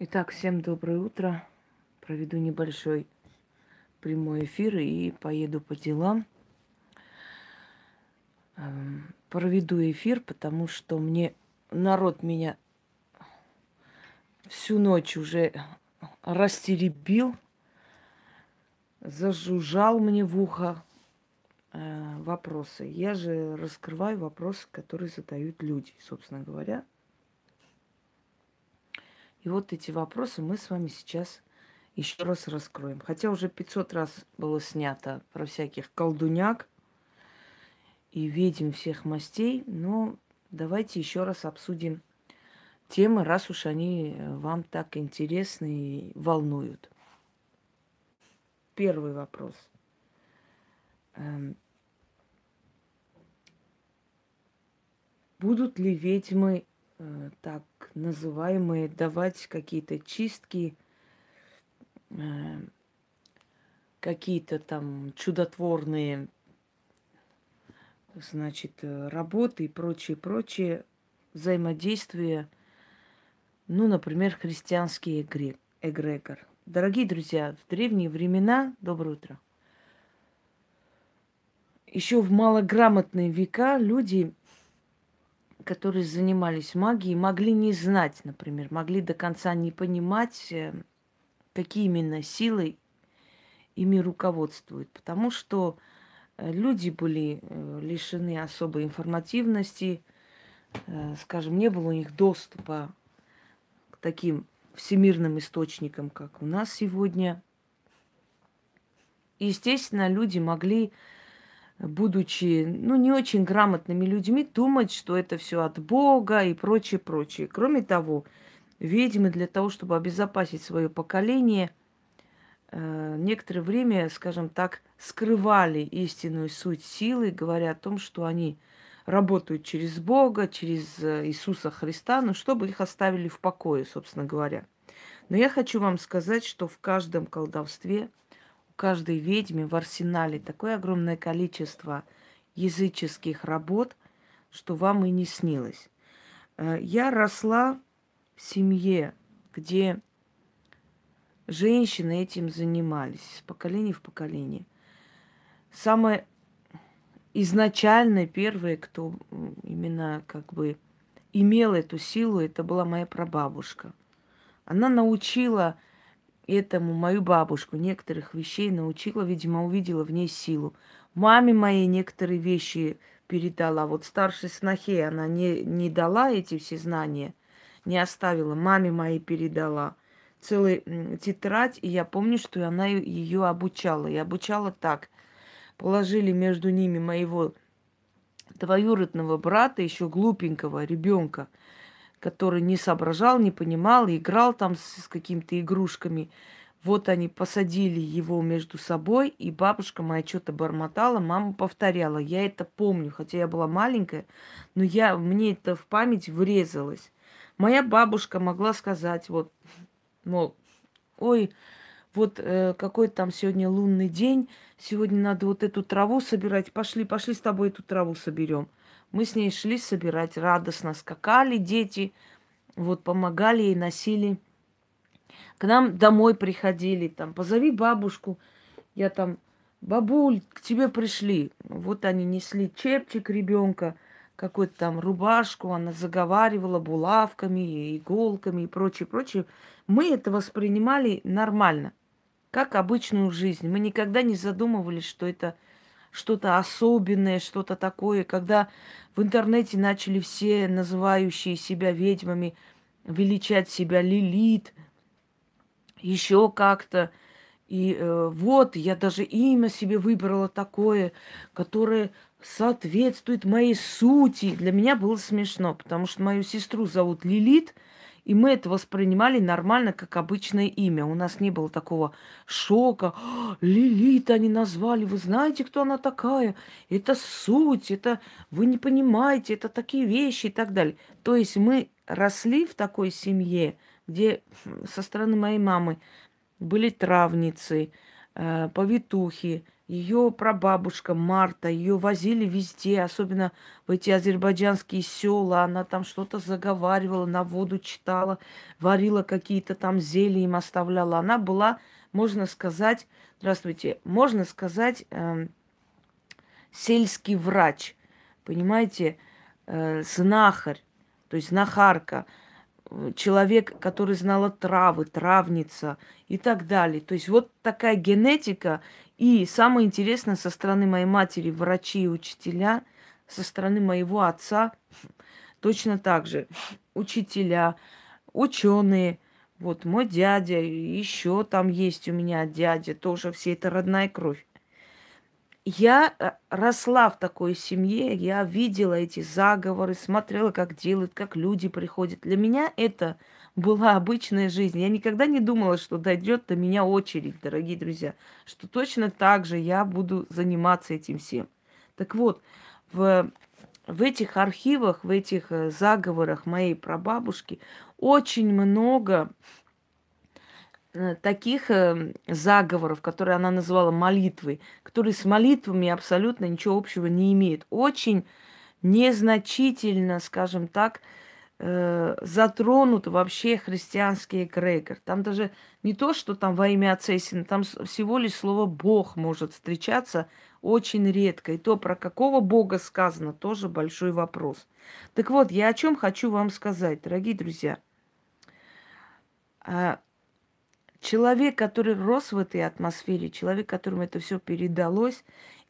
Итак, всем доброе утро. Проведу небольшой прямой эфир и поеду по делам. Эм, проведу эфир, потому что мне народ меня всю ночь уже растеребил, зажужжал мне в ухо э, вопросы. Я же раскрываю вопросы, которые задают люди, собственно говоря. И вот эти вопросы мы с вами сейчас еще раз раскроем. Хотя уже 500 раз было снято про всяких колдуняк и ведьм всех мастей, но давайте еще раз обсудим темы, раз уж они э, вам так интересны и волнуют. Первый вопрос. Эм, будут ли ведьмы так называемые, давать какие-то чистки, э, какие-то там чудотворные, значит, э, работы и прочее, прочее, взаимодействие, ну, например, христианский эгрегор. Дорогие друзья, в древние времена, доброе утро, еще в малограмотные века люди которые занимались магией, могли не знать, например, могли до конца не понимать, э, какие именно силы ими руководствуют. Потому что э, люди были э, лишены особой информативности, скажем, не было у них доступа к таким всемирным источникам, как у нас сегодня. естественно, люди могли будучи, ну, не очень грамотными людьми, думать, что это все от Бога и прочее, прочее. Кроме того, ведьмы для того, чтобы обезопасить свое поколение, э, некоторое время, скажем так, скрывали истинную суть силы, говоря о том, что они работают через Бога, через э, Иисуса Христа, но чтобы их оставили в покое, собственно говоря. Но я хочу вам сказать, что в каждом колдовстве – каждой ведьме в арсенале такое огромное количество языческих работ, что вам и не снилось. Э, я росла в семье, где женщины этим занимались с поколения в поколение. Самое изначальное, первое, кто именно как бы имел эту силу, это была моя прабабушка. Она научила этому мою бабушку некоторых вещей научила, видимо, увидела в ней силу. Маме моей некоторые вещи передала. Вот старшей снохе она не, не дала эти все знания, не оставила. Маме моей передала целую тетрадь, и я помню, что она ее обучала. И обучала так. Положили между ними моего двоюродного брата, еще глупенького ребенка – который не соображал, не понимал, играл там с, с какими-то игрушками. Вот они посадили его между собой, и бабушка моя что-то бормотала, мама повторяла. Я это помню, хотя я была маленькая, но я, мне это в память врезалось. Моя бабушка могла сказать, вот, мол, ой, вот э, какой там сегодня лунный день, сегодня надо вот эту траву собирать, пошли, пошли с тобой эту траву соберем. Мы с ней шли собирать, радостно скакали дети, вот помогали ей, носили. К нам домой приходили, там, позови бабушку. Я там, бабуль, к тебе пришли. Вот они несли чепчик ребенка, какую-то там рубашку, она заговаривала булавками, иголками и прочее, прочее. Мы это воспринимали нормально, как обычную жизнь. Мы никогда не задумывались, что это что-то особенное, что-то такое, когда в интернете начали все, называющие себя ведьмами, величать себя Лилит, еще как-то. И э, вот я даже имя себе выбрала такое, которое соответствует моей сути. Для меня было смешно, потому что мою сестру зовут Лилит, и мы это воспринимали нормально, как обычное имя. У нас не было такого шока. «А, Лилит они назвали. Вы знаете, кто она такая? Это суть, это вы не понимаете, это такие вещи и так далее. То есть мы росли в такой семье, где со стороны моей мамы были травницы, э, повитухи, ее прабабушка Марта, ее возили везде, особенно в эти азербайджанские села. Она там что-то заговаривала, на воду читала, варила какие-то там зелья им оставляла. Она была, можно сказать, здравствуйте, можно сказать, э, сельский врач, понимаете, э, знахарь, то есть знахарка – человек, который знала травы, травница и так далее. То есть вот такая генетика. И самое интересное, со стороны моей матери, врачи и учителя, со стороны моего отца точно так же. Учителя, ученые, вот мой дядя, еще там есть у меня дядя, тоже все это родная кровь я э, росла в такой семье, я видела эти заговоры, смотрела, как делают, как люди приходят. Для меня это была обычная жизнь. Я никогда не думала, что дойдет до меня очередь, дорогие друзья, что точно так же я буду заниматься этим всем. Так вот, в, в этих архивах, в этих э, заговорах моей прабабушки очень много Э, таких э, заговоров, которые она называла молитвой, которые с молитвами абсолютно ничего общего не имеют. Очень незначительно, скажем так, э, затронут вообще христианский эгрегор. Там даже не то, что там во имя Отца и там всего лишь слово «Бог» может встречаться очень редко. И то, про какого Бога сказано, тоже большой вопрос. Так вот, я о чем хочу вам сказать, дорогие друзья. А, Человек, который рос в этой атмосфере, человек, которому это все передалось,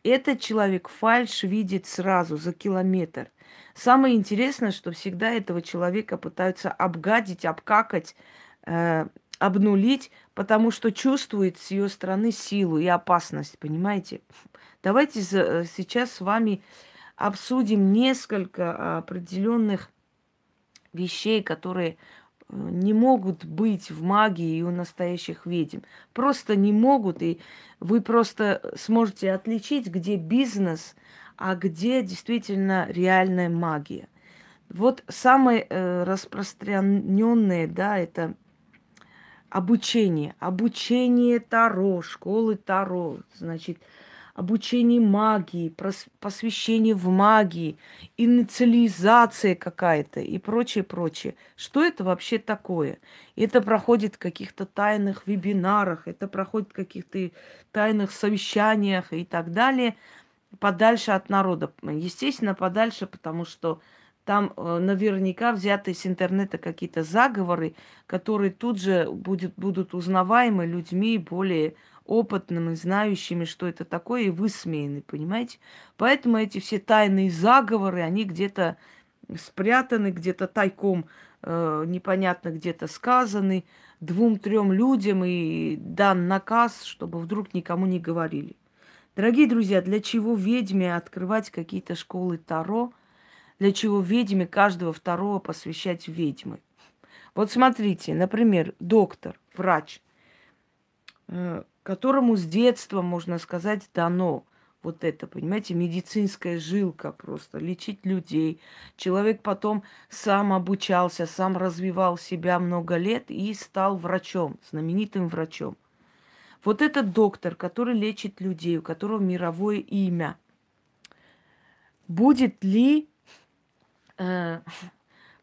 этот человек фальш видит сразу, за километр. Самое интересное, что всегда этого человека пытаются обгадить, обкакать, э, обнулить, потому что чувствует с ее стороны силу и опасность, понимаете? Давайте за, сейчас с вами обсудим несколько определенных вещей, которые не могут быть в магии и у настоящих ведьм. Просто не могут, и вы просто сможете отличить, где бизнес, а где действительно реальная магия. Вот самое э, распространенное, да, это обучение. Обучение Таро, школы Таро, значит, обучение магии, посвящение в магии, инициализация какая-то и прочее, прочее. Что это вообще такое? Это проходит в каких-то тайных вебинарах, это проходит в каких-то тайных совещаниях и так далее, подальше от народа. Естественно, подальше, потому что там э, наверняка взяты с интернета какие-то заговоры, которые тут же будет, будут узнаваемы людьми более опытными, знающими, что это такое, и высмеяны, понимаете? Поэтому эти все тайные заговоры, они где-то спрятаны, где-то тайком э, непонятно где-то сказаны двум-трем людям и дан наказ, чтобы вдруг никому не говорили. Дорогие друзья, для чего ведьме открывать какие-то школы Таро? Для чего ведьме каждого второго посвящать ведьмы? Вот смотрите, например, доктор, врач, э, которому с детства, можно сказать, дано вот это, понимаете, медицинская жилка просто, лечить людей. Человек потом сам обучался, сам развивал себя много лет и стал врачом, знаменитым врачом. Вот этот доктор, который лечит людей, у которого мировое имя, будет ли э,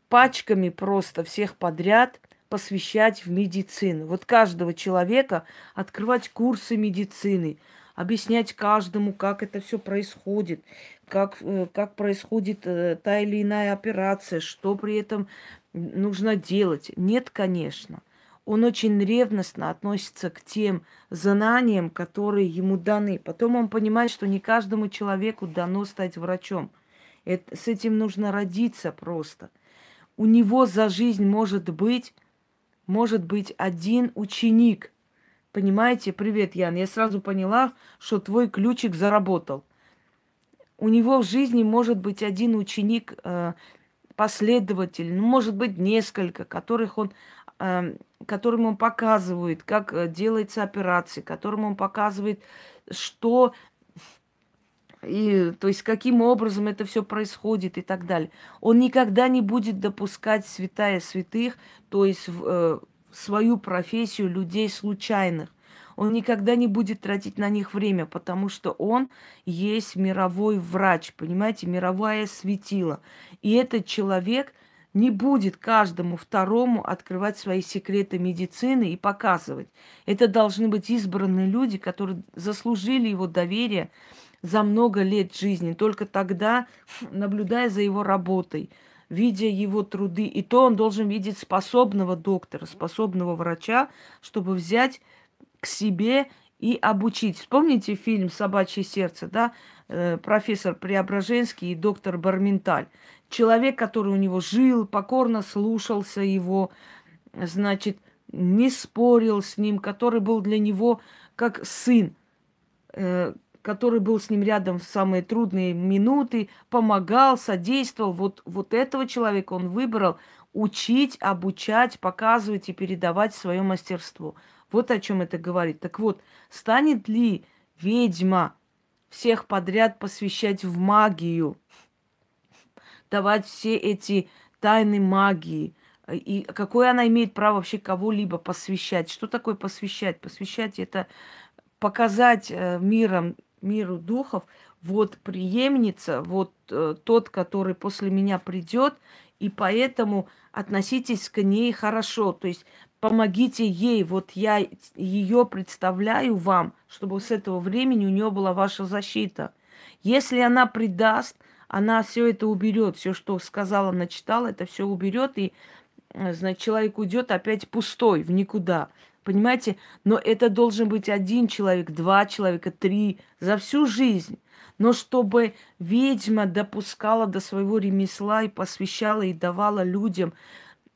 пачками просто всех подряд посвящать в медицину. Вот каждого человека открывать курсы медицины, объяснять каждому, как это все происходит, как, э, как происходит э, та или иная операция, что при этом нужно делать. Нет, конечно. Он очень ревностно относится к тем знаниям, которые ему даны. Потом он понимает, что не каждому человеку дано стать врачом. Это, с этим нужно родиться просто. У него за жизнь может быть может быть один ученик. Понимаете? Привет, Ян. Я сразу поняла, что твой ключик заработал. У него в жизни может быть один ученик, э, последователь, ну, может быть, несколько, которых он, э, которым он показывает, как э, делается операция, которым он показывает, что и, то есть каким образом это все происходит и так далее. Он никогда не будет допускать святая святых, то есть э, свою профессию людей случайных. Он никогда не будет тратить на них время, потому что он есть мировой врач, понимаете, мировая светила. И этот человек не будет каждому второму открывать свои секреты медицины и показывать. Это должны быть избранные люди, которые заслужили его доверие за много лет жизни. Только тогда, наблюдая за его работой, видя его труды, и то он должен видеть способного доктора, способного врача, чтобы взять к себе и обучить. Вспомните фильм «Собачье сердце», да, э, профессор Преображенский и доктор Барменталь. Человек, который у него жил, покорно слушался его, значит, не спорил с ним, который был для него как сын, э, который был с ним рядом в самые трудные минуты, помогал, содействовал. Вот, вот этого человека он выбрал учить, обучать, показывать и передавать свое мастерство. Вот о чем это говорит. Так вот, станет ли ведьма всех подряд посвящать в магию, давать все эти тайны магии, и какое она имеет право вообще кого-либо посвящать? Что такое посвящать? Посвящать это показать э, миром миру духов, вот преемница, вот э, тот, который после меня придет, и поэтому относитесь к ней хорошо, то есть помогите ей, вот я ее представляю вам, чтобы с этого времени у нее была ваша защита. Если она предаст, она все это уберет, все, что сказала, начитала, это все уберет, и э, значит, человек уйдет опять пустой, в никуда. Понимаете? Но это должен быть один человек, два человека, три за всю жизнь. Но чтобы ведьма допускала до своего ремесла и посвящала и давала людям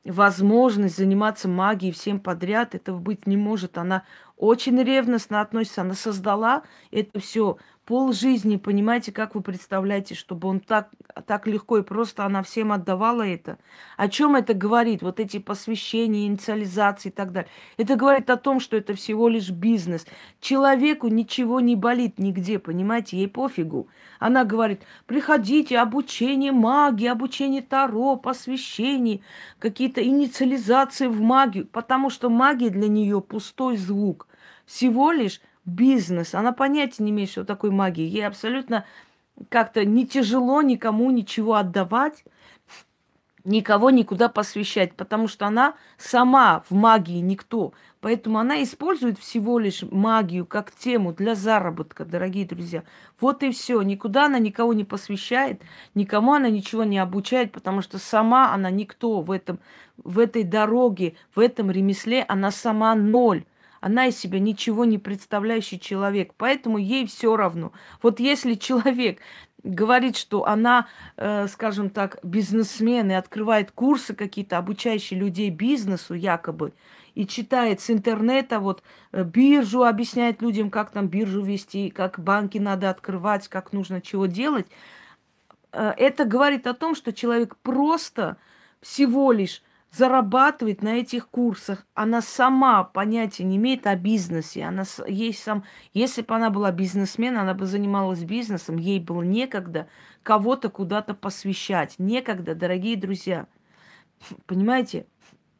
возможность заниматься магией всем подряд, этого быть не может. Она очень ревностно относится, она создала это все пол жизни, понимаете, как вы представляете, чтобы он так, так легко и просто она всем отдавала это? О чем это говорит? Вот эти посвящения, инициализации и так далее. Это говорит о том, что это всего лишь бизнес. Человеку ничего не болит нигде, понимаете, ей пофигу. Она говорит, приходите, обучение магии, обучение Таро, посвящение, какие-то инициализации в магию, потому что магия для нее пустой звук. Всего лишь бизнес. Она понятия не имеет, что такое магия. Ей абсолютно как-то не тяжело никому ничего отдавать, никого никуда посвящать, потому что она сама в магии никто. Поэтому она использует всего лишь магию как тему для заработка, дорогие друзья. Вот и все. Никуда она никого не посвящает, никому она ничего не обучает, потому что сама она никто в, этом, в этой дороге, в этом ремесле, она сама ноль. Она из себя ничего не представляющий человек, поэтому ей все равно. Вот если человек говорит, что она, э, скажем так, бизнесмен и открывает курсы какие-то, обучающие людей бизнесу якобы, и читает с интернета, вот э, биржу объясняет людям, как там биржу вести, как банки надо открывать, как нужно чего делать, э, это говорит о том, что человек просто всего лишь зарабатывает на этих курсах. Она сама понятия не имеет о бизнесе. Она есть сам... Если бы она была бизнесмен, она бы занималась бизнесом, ей было некогда кого-то куда-то посвящать. Некогда, дорогие друзья. Понимаете?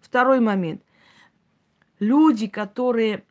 Второй момент. Люди, которые,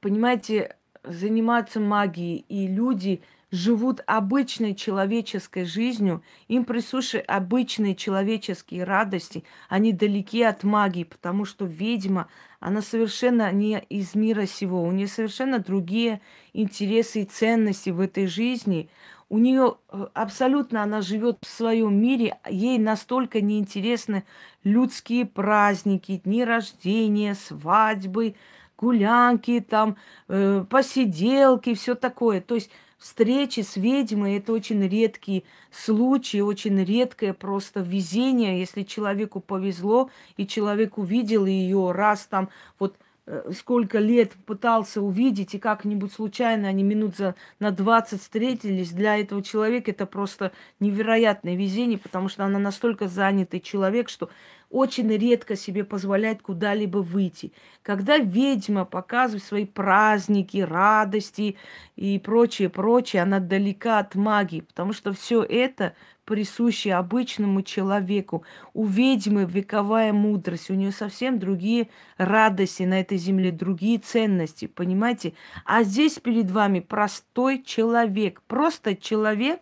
понимаете, занимаются магией, и люди, живут обычной человеческой жизнью, им присущи обычные человеческие радости, они далеки от магии, потому что ведьма, она совершенно не из мира сего, у нее совершенно другие интересы и ценности в этой жизни. У нее э, абсолютно она живет в своем мире, ей настолько неинтересны людские праздники, дни рождения, свадьбы, гулянки, там, э, посиделки, все такое. То есть встречи с ведьмой – это очень редкий случай, очень редкое просто везение, если человеку повезло, и человек увидел ее раз там, вот э, сколько лет пытался увидеть, и как-нибудь случайно они минут за, на 20 встретились, для этого человека это просто невероятное везение, потому что она настолько занятый человек, что очень редко себе позволяет куда-либо выйти. Когда ведьма показывает свои праздники, радости и прочее, прочее, она далека от магии, потому что все это присуще обычному человеку. У ведьмы вековая мудрость, у нее совсем другие радости на этой земле, другие ценности, понимаете? А здесь перед вами простой человек, просто человек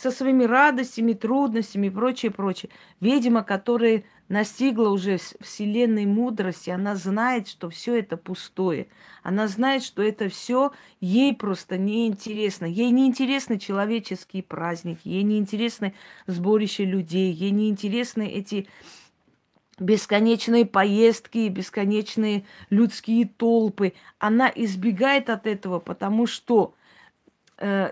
со своими радостями, трудностями и прочее, прочее. Ведьма, которая настигла уже вселенной мудрости, она знает, что все это пустое. Она знает, что это все ей просто неинтересно. Ей не интересны человеческие праздники, ей не интересны сборище людей, ей не интересны эти бесконечные поездки, бесконечные людские толпы. Она избегает от этого, потому что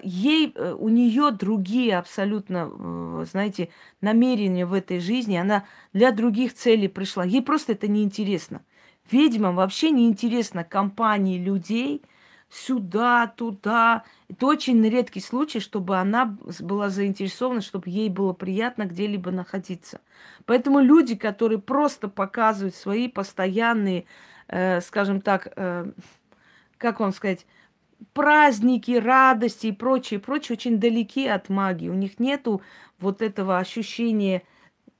ей, э, у нее другие абсолютно, э, знаете, намерения в этой жизни. Она для других целей пришла. Ей просто это неинтересно. Ведьмам вообще неинтересно компании людей сюда, туда. Это очень редкий случай, чтобы она была заинтересована, чтобы ей было приятно где-либо находиться. Поэтому люди, которые просто показывают свои постоянные, э, скажем так, э, как вам сказать, праздники, радости и прочее, прочее очень далеки от магии. У них нету вот этого ощущения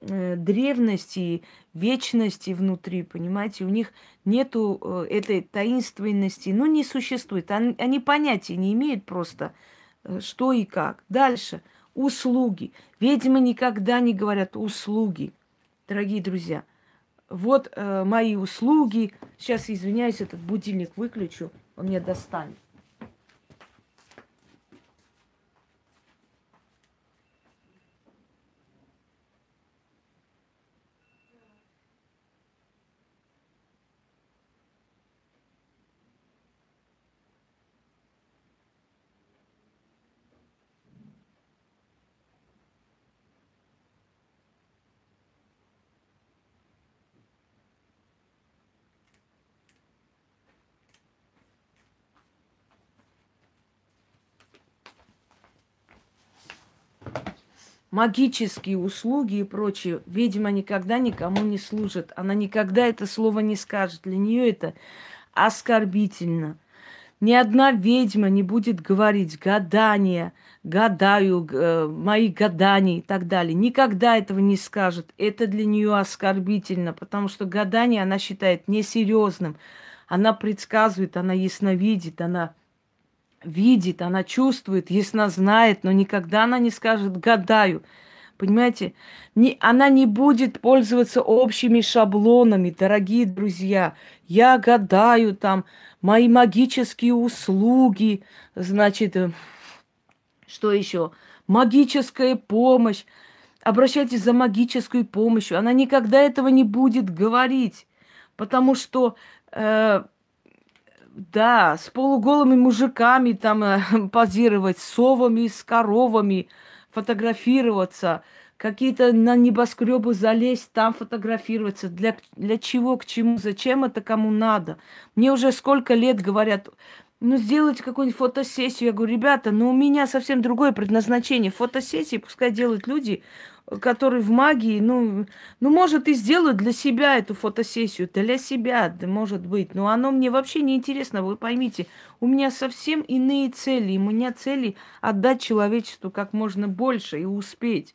э, древности, вечности внутри, понимаете? У них нету э, этой таинственности, ну, не существует. Они, они понятия не имеют просто, э, что и как. Дальше. Услуги. Ведьмы никогда не говорят услуги, дорогие друзья. Вот э, мои услуги. Сейчас, извиняюсь, этот будильник выключу, он меня достанет. Магические услуги и прочее, ведьма никогда никому не служит. Она никогда это слово не скажет. Для нее это оскорбительно. Ни одна ведьма не будет говорить гадание, гадаю, э, мои гадания и так далее. Никогда этого не скажет. Это для нее оскорбительно, потому что гадание она считает несерьезным. Она предсказывает, она ясновидит, она видит, она чувствует, ясно знает, но никогда она не скажет «гадаю». Понимаете, не, она не будет пользоваться общими шаблонами, дорогие друзья. Я гадаю там, мои магические услуги, значит, э, что еще? Магическая помощь. Обращайтесь за магической помощью. Она никогда этого не будет говорить, потому что э, да, с полуголыми мужиками там э, позировать, с совами, с коровами, фотографироваться, какие-то на небоскребы залезть, там фотографироваться. Для, для чего, к чему, зачем это кому надо? Мне уже сколько лет говорят, ну, сделайте какую-нибудь фотосессию. Я говорю, ребята, ну, у меня совсем другое предназначение. Фотосессии пускай делают люди, которые в магии, ну, ну, может, и сделают для себя эту фотосессию, для себя, да, может быть. Но оно мне вообще не интересно, вы поймите. У меня совсем иные цели. У меня цели отдать человечеству как можно больше и успеть.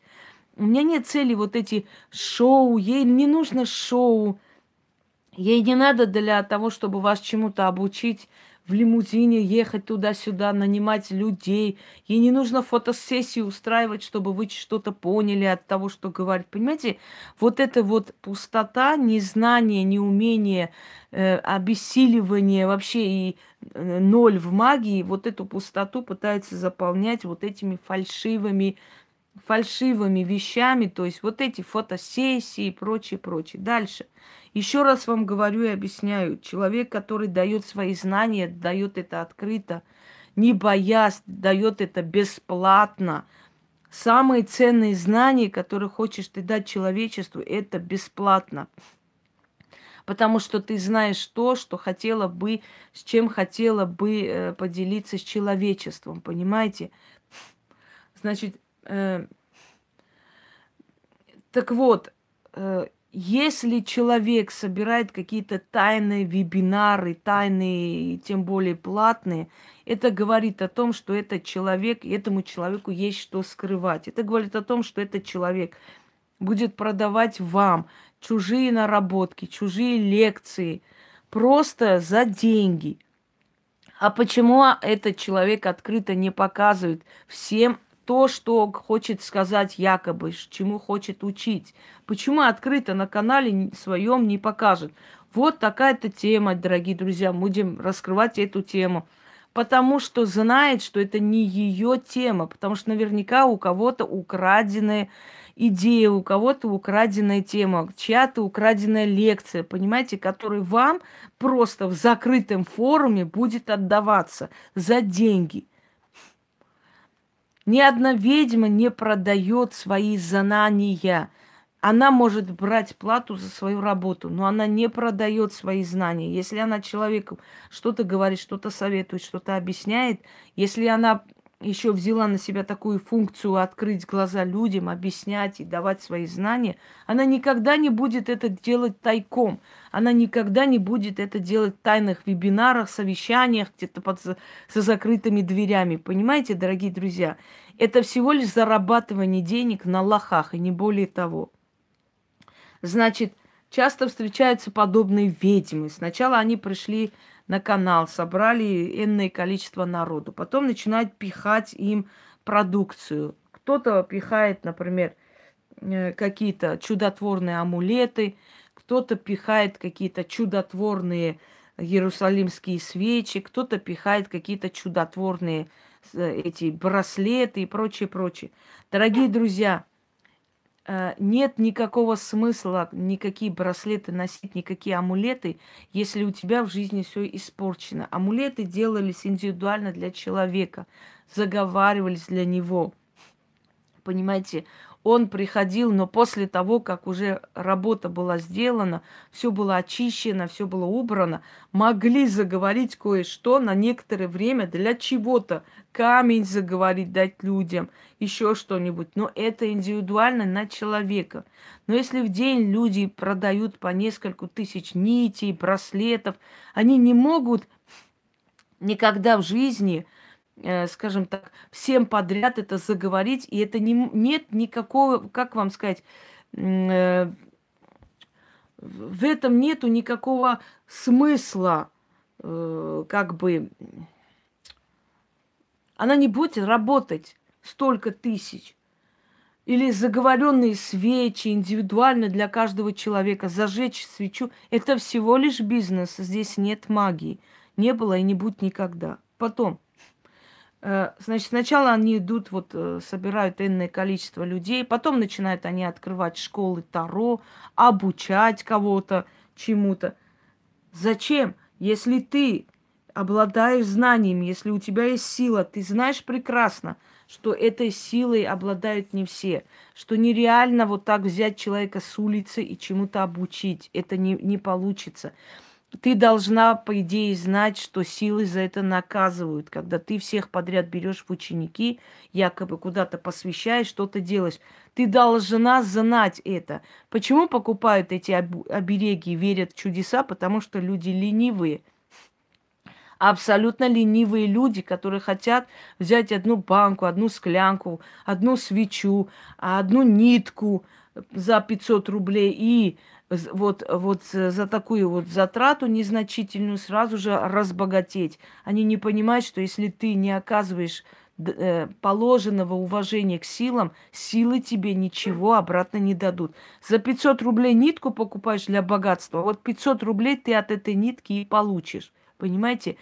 У меня нет цели вот эти шоу, ей не нужно шоу. Ей не надо для того, чтобы вас чему-то обучить в лимузине ехать туда-сюда, нанимать людей. Ей не нужно фотосессию устраивать, чтобы вы что-то поняли от того, что говорит. Понимаете, вот эта вот пустота, незнание, неумение, э, обессиливание вообще и э, ноль в магии, вот эту пустоту пытается заполнять вот этими фальшивыми фальшивыми вещами, то есть вот эти фотосессии и прочее, прочее. Дальше. Еще раз вам говорю и объясняю. Человек, который дает свои знания, дает это открыто, не боясь, дает это бесплатно. Самые ценные знания, которые хочешь ты дать человечеству, это бесплатно. Потому что ты знаешь то, что хотела бы, с чем хотела бы э, поделиться с человечеством, понимаете? Значит, так вот, э, если человек собирает какие-то тайные вебинары, тайные, тем более платные, это говорит о том, что этот человек, этому человеку есть что скрывать. Это говорит о том, что этот человек будет продавать вам чужие наработки, чужие лекции, просто за деньги. А почему этот человек открыто не показывает всем то, что хочет сказать якобы, чему хочет учить. Почему открыто на канале своем не покажет? Вот такая-то тема, дорогие друзья, будем раскрывать эту тему. Потому что знает, что это не ее тема, потому что наверняка у кого-то украденная идея, у кого-то украденная тема, чья-то украденная лекция, понимаете, которая вам просто в закрытом форуме будет отдаваться за деньги – ни одна ведьма не продает свои знания. Она может брать плату за свою работу, но она не продает свои знания. Если она человеку что-то говорит, что-то советует, что-то объясняет, если она еще взяла на себя такую функцию открыть глаза людям, объяснять и давать свои знания, она никогда не будет это делать тайком. Она никогда не будет это делать в тайных вебинарах, совещаниях, где-то под, за закрытыми дверями. Понимаете, дорогие друзья? Это всего лишь зарабатывание денег на лохах, и не более того. Значит, часто встречаются подобные ведьмы. Сначала они пришли на канал, собрали энное количество народу. Потом начинают пихать им продукцию. Кто-то пихает, например, э, какие-то чудотворные амулеты, кто-то пихает какие-то чудотворные иерусалимские свечи, кто-то пихает какие-то чудотворные э, эти браслеты и прочее, прочее. Дорогие друзья, нет никакого смысла никакие браслеты носить, никакие амулеты, если у тебя в жизни все испорчено. Амулеты делались индивидуально для человека, заговаривались для него. Понимаете, он приходил, но после того, как уже работа была сделана, все было очищено, все было убрано, могли заговорить кое-что на некоторое время для чего-то. Камень заговорить, дать людям, еще что-нибудь. Но это индивидуально на человека. Но если в день люди продают по несколько тысяч нитей, браслетов, они не могут никогда в жизни скажем так, всем подряд это заговорить, и это не, нет никакого, как вам сказать, э, в этом нету никакого смысла, э, как бы, она не будет работать столько тысяч. Или заговоренные свечи индивидуально для каждого человека, зажечь свечу, это всего лишь бизнес, здесь нет магии. Не было и не будет никогда. Потом, Э, значит, сначала они идут, вот э, собирают энное количество людей, потом начинают они открывать школы Таро, обучать кого-то чему-то. Зачем? Если ты обладаешь знаниями, если у тебя есть сила, ты знаешь прекрасно, что этой силой обладают не все, что нереально вот так взять человека с улицы и чему-то обучить. Это не, не получится ты должна, по идее, знать, что силы за это наказывают. Когда ты всех подряд берешь в ученики, якобы куда-то посвящаешь, что-то делаешь. Ты должна знать это. Почему покупают эти обереги, верят в чудеса? Потому что люди ленивые. Абсолютно ленивые люди, которые хотят взять одну банку, одну склянку, одну свечу, одну нитку за 500 рублей и вот, вот за такую вот затрату незначительную сразу же разбогатеть. Они не понимают, что если ты не оказываешь э, положенного уважения к силам, силы тебе ничего обратно не дадут. За 500 рублей нитку покупаешь для богатства, вот 500 рублей ты от этой нитки и получишь. Понимаете?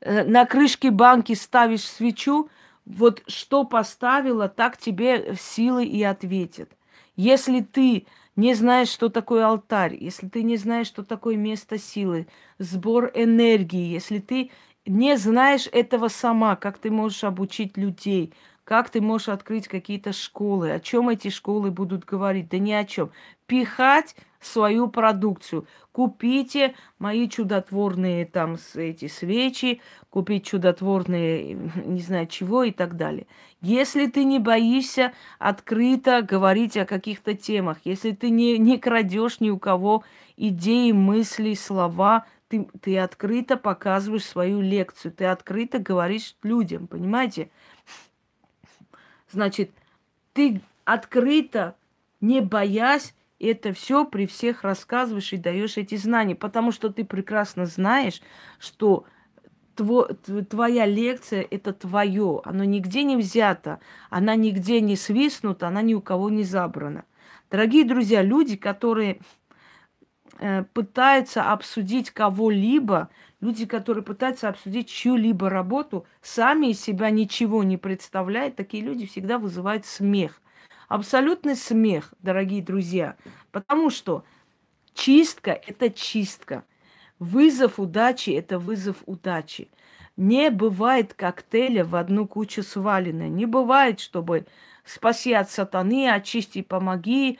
Э, на крышке банки ставишь свечу, вот что поставила, так тебе силы и ответят. Если ты не знаешь, что такое алтарь, если ты не знаешь, что такое место силы, сбор энергии, если ты не знаешь этого сама, как ты можешь обучить людей, как ты можешь открыть какие-то школы, о чем эти школы будут говорить, да ни о чем. Пихать свою продукцию. Купите мои чудотворные там эти свечи, купить чудотворные, не знаю чего и так далее. Если ты не боишься открыто говорить о каких-то темах, если ты не, не крадешь ни у кого идеи, мысли, слова, ты, ты открыто показываешь свою лекцию, ты открыто говоришь людям, понимаете? Значит, ты открыто, не боясь, это все при всех рассказываешь и даешь эти знания, потому что ты прекрасно знаешь, что твоя лекция это твое, оно нигде не взято, она нигде не свистнута, она ни у кого не забрана. Дорогие друзья, люди, которые э, пытаются обсудить кого-либо, люди, которые пытаются обсудить чью-либо работу, сами из себя ничего не представляют, такие люди всегда вызывают смех. Абсолютный смех, дорогие друзья, потому что чистка – это чистка. Вызов удачи – это вызов удачи. Не бывает коктейля в одну кучу сваленной. Не бывает, чтобы спаси от сатаны, очисти, помоги,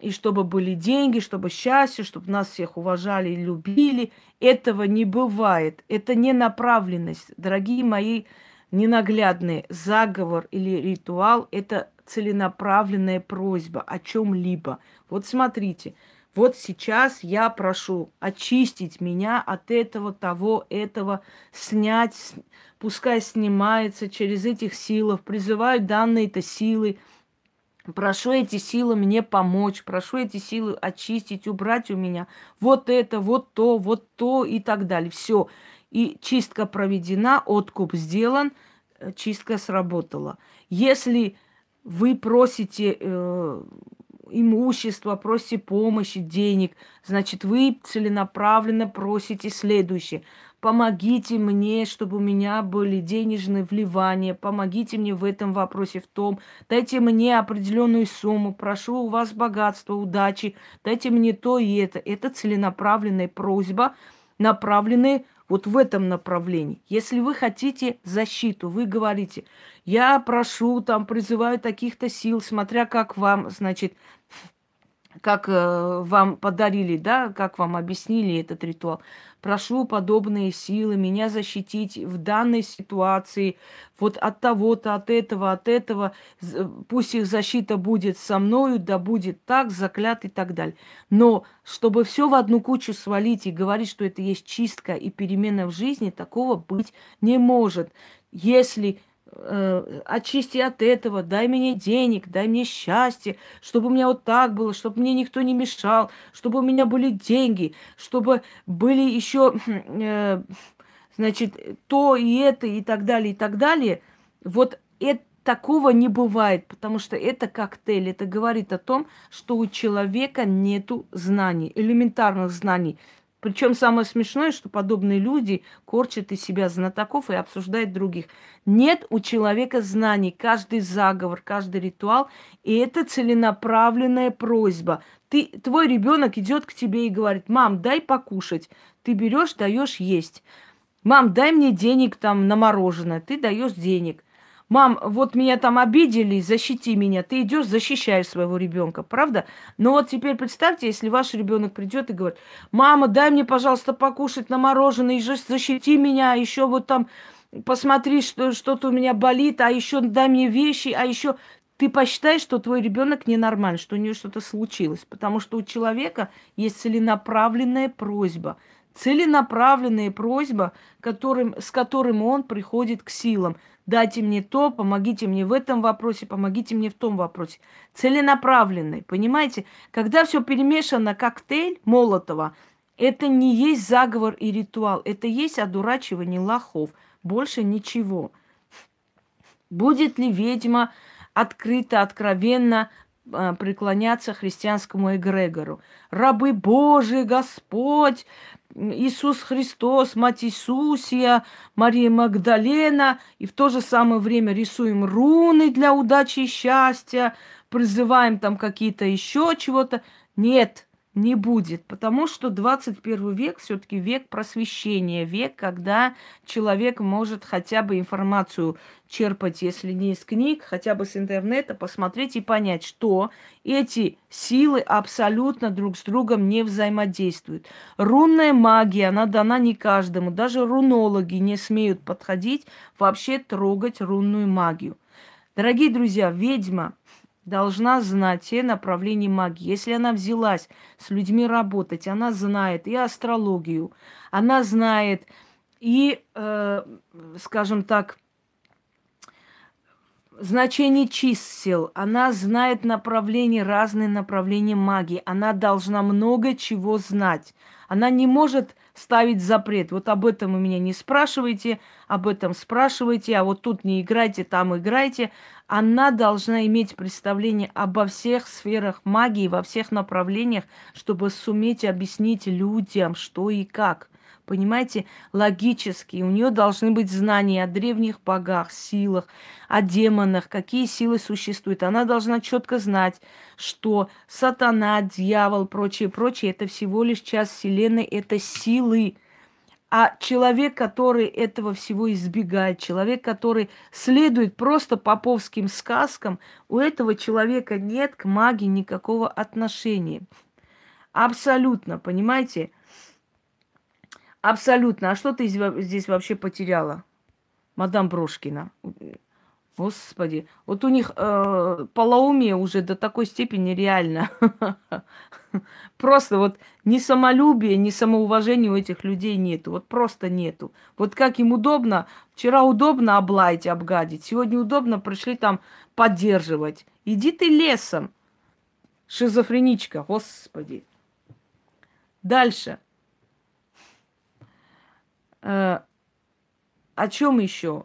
и чтобы были деньги, чтобы счастье, чтобы нас всех уважали и любили. Этого не бывает. Это не направленность. Дорогие мои ненаглядные, заговор или ритуал – это целенаправленная просьба о чем-либо. Вот смотрите, вот сейчас я прошу очистить меня от этого, того, этого, снять, пускай снимается через этих силов, призываю данные-то силы, прошу эти силы мне помочь, прошу эти силы очистить, убрать у меня вот это, вот то, вот то и так далее. Все. И чистка проведена, откуп сделан, э, чистка сработала. Если вы просите э, имущество, просите помощи, денег, значит, вы целенаправленно просите следующее. Помогите мне, чтобы у меня были денежные вливания, помогите мне в этом вопросе, в том, дайте мне определенную сумму, прошу у вас богатства, удачи, дайте мне то и это. Это целенаправленная просьба, направленная вот в этом направлении. Если вы хотите защиту, вы говорите, я прошу, там, призываю таких-то сил, смотря как вам, значит, как э, вам подарили, да, как вам объяснили этот ритуал. Прошу подобные силы меня защитить в данной ситуации, вот от того-то, от этого, от этого. Пусть их защита будет со мною, да будет так, заклят и так далее. Но чтобы все в одну кучу свалить и говорить, что это есть чистка и перемена в жизни, такого быть не может. Если э, очисти от этого, дай мне денег, дай мне счастье, чтобы у меня вот так было, чтобы мне никто не мешал, чтобы у меня были деньги, чтобы были еще, э, значит, то и это и так далее, и так далее. Вот это такого не бывает, потому что это коктейль. Это говорит о том, что у человека нету знаний, элементарных знаний. Причем самое смешное, что подобные люди корчат из себя знатоков и обсуждают других. Нет у человека знаний. Каждый заговор, каждый ритуал. И это целенаправленная просьба. Ты, твой ребенок идет к тебе и говорит, мам, дай покушать. Ты берешь, даешь есть. Мам, дай мне денег там на мороженое. Ты даешь денег мам, вот меня там обидели, защити меня. Ты идешь, защищаешь своего ребенка, правда? Но вот теперь представьте, если ваш ребенок придет и говорит, мама, дай мне, пожалуйста, покушать на мороженое, защити меня, еще вот там посмотри, что что-то у меня болит, а еще дай мне вещи, а еще ты посчитаешь, что твой ребенок ненормальный, что у нее что-то случилось, потому что у человека есть целенаправленная просьба – целенаправленная просьба, которым, с которым он приходит к силам. Дайте мне то, помогите мне в этом вопросе, помогите мне в том вопросе. Целенаправленный, понимаете? Когда все перемешано, коктейль Молотова, это не есть заговор и ритуал, это есть одурачивание лохов. Больше ничего. Будет ли ведьма открыто, откровенно преклоняться христианскому эгрегору. Рабы Божии, Господь, Иисус Христос, Мать Иисусия, Мария Магдалена, и в то же самое время рисуем руны для удачи и счастья, призываем там какие-то еще чего-то. Нет, не будет, потому что 21 век все-таки век просвещения, век, когда человек может хотя бы информацию черпать, если не из книг, хотя бы с интернета, посмотреть и понять, что эти силы абсолютно друг с другом не взаимодействуют. Рунная магия, она дана не каждому, даже рунологи не смеют подходить, вообще трогать рунную магию. Дорогие друзья, ведьма должна знать те направления магии. Если она взялась с людьми работать, она знает и астрологию, она знает и, э, скажем так, значение чисел, она знает направления, разные направления магии, она должна много чего знать. Она не может ставить запрет. Вот об этом у меня не спрашивайте, об этом спрашивайте, а вот тут не играйте, там играйте. Она должна иметь представление обо всех сферах магии, во всех направлениях, чтобы суметь объяснить людям, что и как понимаете, логически. У нее должны быть знания о древних богах, силах, о демонах, какие силы существуют. Она должна четко знать, что сатана, дьявол, прочее, прочее, это всего лишь часть Вселенной, это силы. А человек, который этого всего избегает, человек, который следует просто поповским сказкам, у этого человека нет к магии никакого отношения. Абсолютно, понимаете? Абсолютно. А что ты здесь вообще потеряла, мадам Брошкина? Господи, вот у них э, полоумие уже до такой степени реально. Просто вот ни самолюбия, ни самоуважения у этих людей нету. Вот просто нету. Вот как им удобно, вчера удобно облаять, обгадить, сегодня удобно пришли там поддерживать. Иди ты лесом, шизофреничка, господи. Дальше. Э, о чем еще?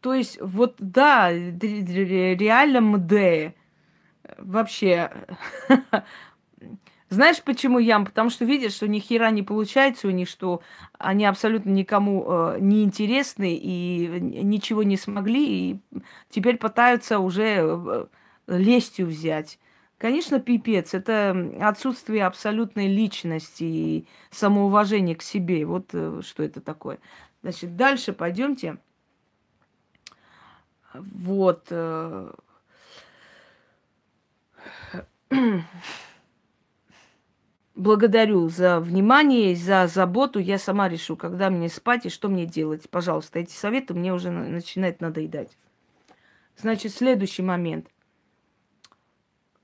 То есть, вот да, реально МД. Вообще. Знаешь, почему ям? Потому что видишь, что ни хера не получается у них, что они абсолютно никому э, не интересны и ничего не смогли, и теперь пытаются уже э, лестью взять. Конечно, пипец. Это отсутствие абсолютной личности и самоуважения к себе. Вот э, что это такое. Значит, дальше пойдемте. Вот. Э, благодарю за внимание, за заботу. Я сама решу, когда мне спать и что мне делать. Пожалуйста, эти советы мне уже начинают надоедать. Значит, следующий момент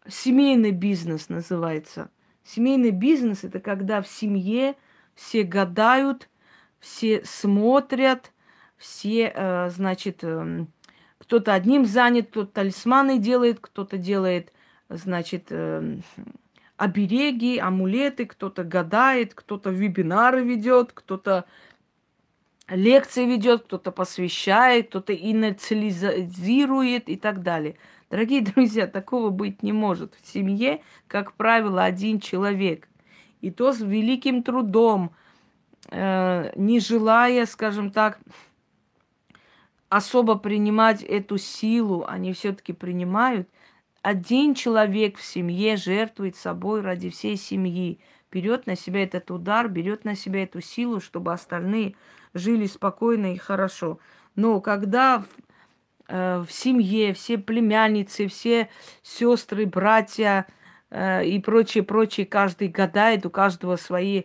семейный бизнес называется. Семейный бизнес это когда в семье все гадают, все смотрят, все, э, значит, э, кто-то одним занят, кто-то талисманы делает, кто-то делает, значит, э, обереги, амулеты, кто-то гадает, кто-то вебинары ведет, кто-то лекции ведет, кто-то посвящает, кто-то инициализирует и так далее. Дорогие друзья, такого быть не может. В семье, как правило, один человек. И то с великим трудом, э, не желая, скажем так, особо принимать эту силу, они все-таки принимают. Один человек в семье жертвует собой ради всей семьи, берет на себя этот удар, берет на себя эту силу, чтобы остальные жили спокойно и хорошо. Но когда в семье, все племянницы, все сестры, братья э, и прочее, прочее, каждый гадает, у каждого свои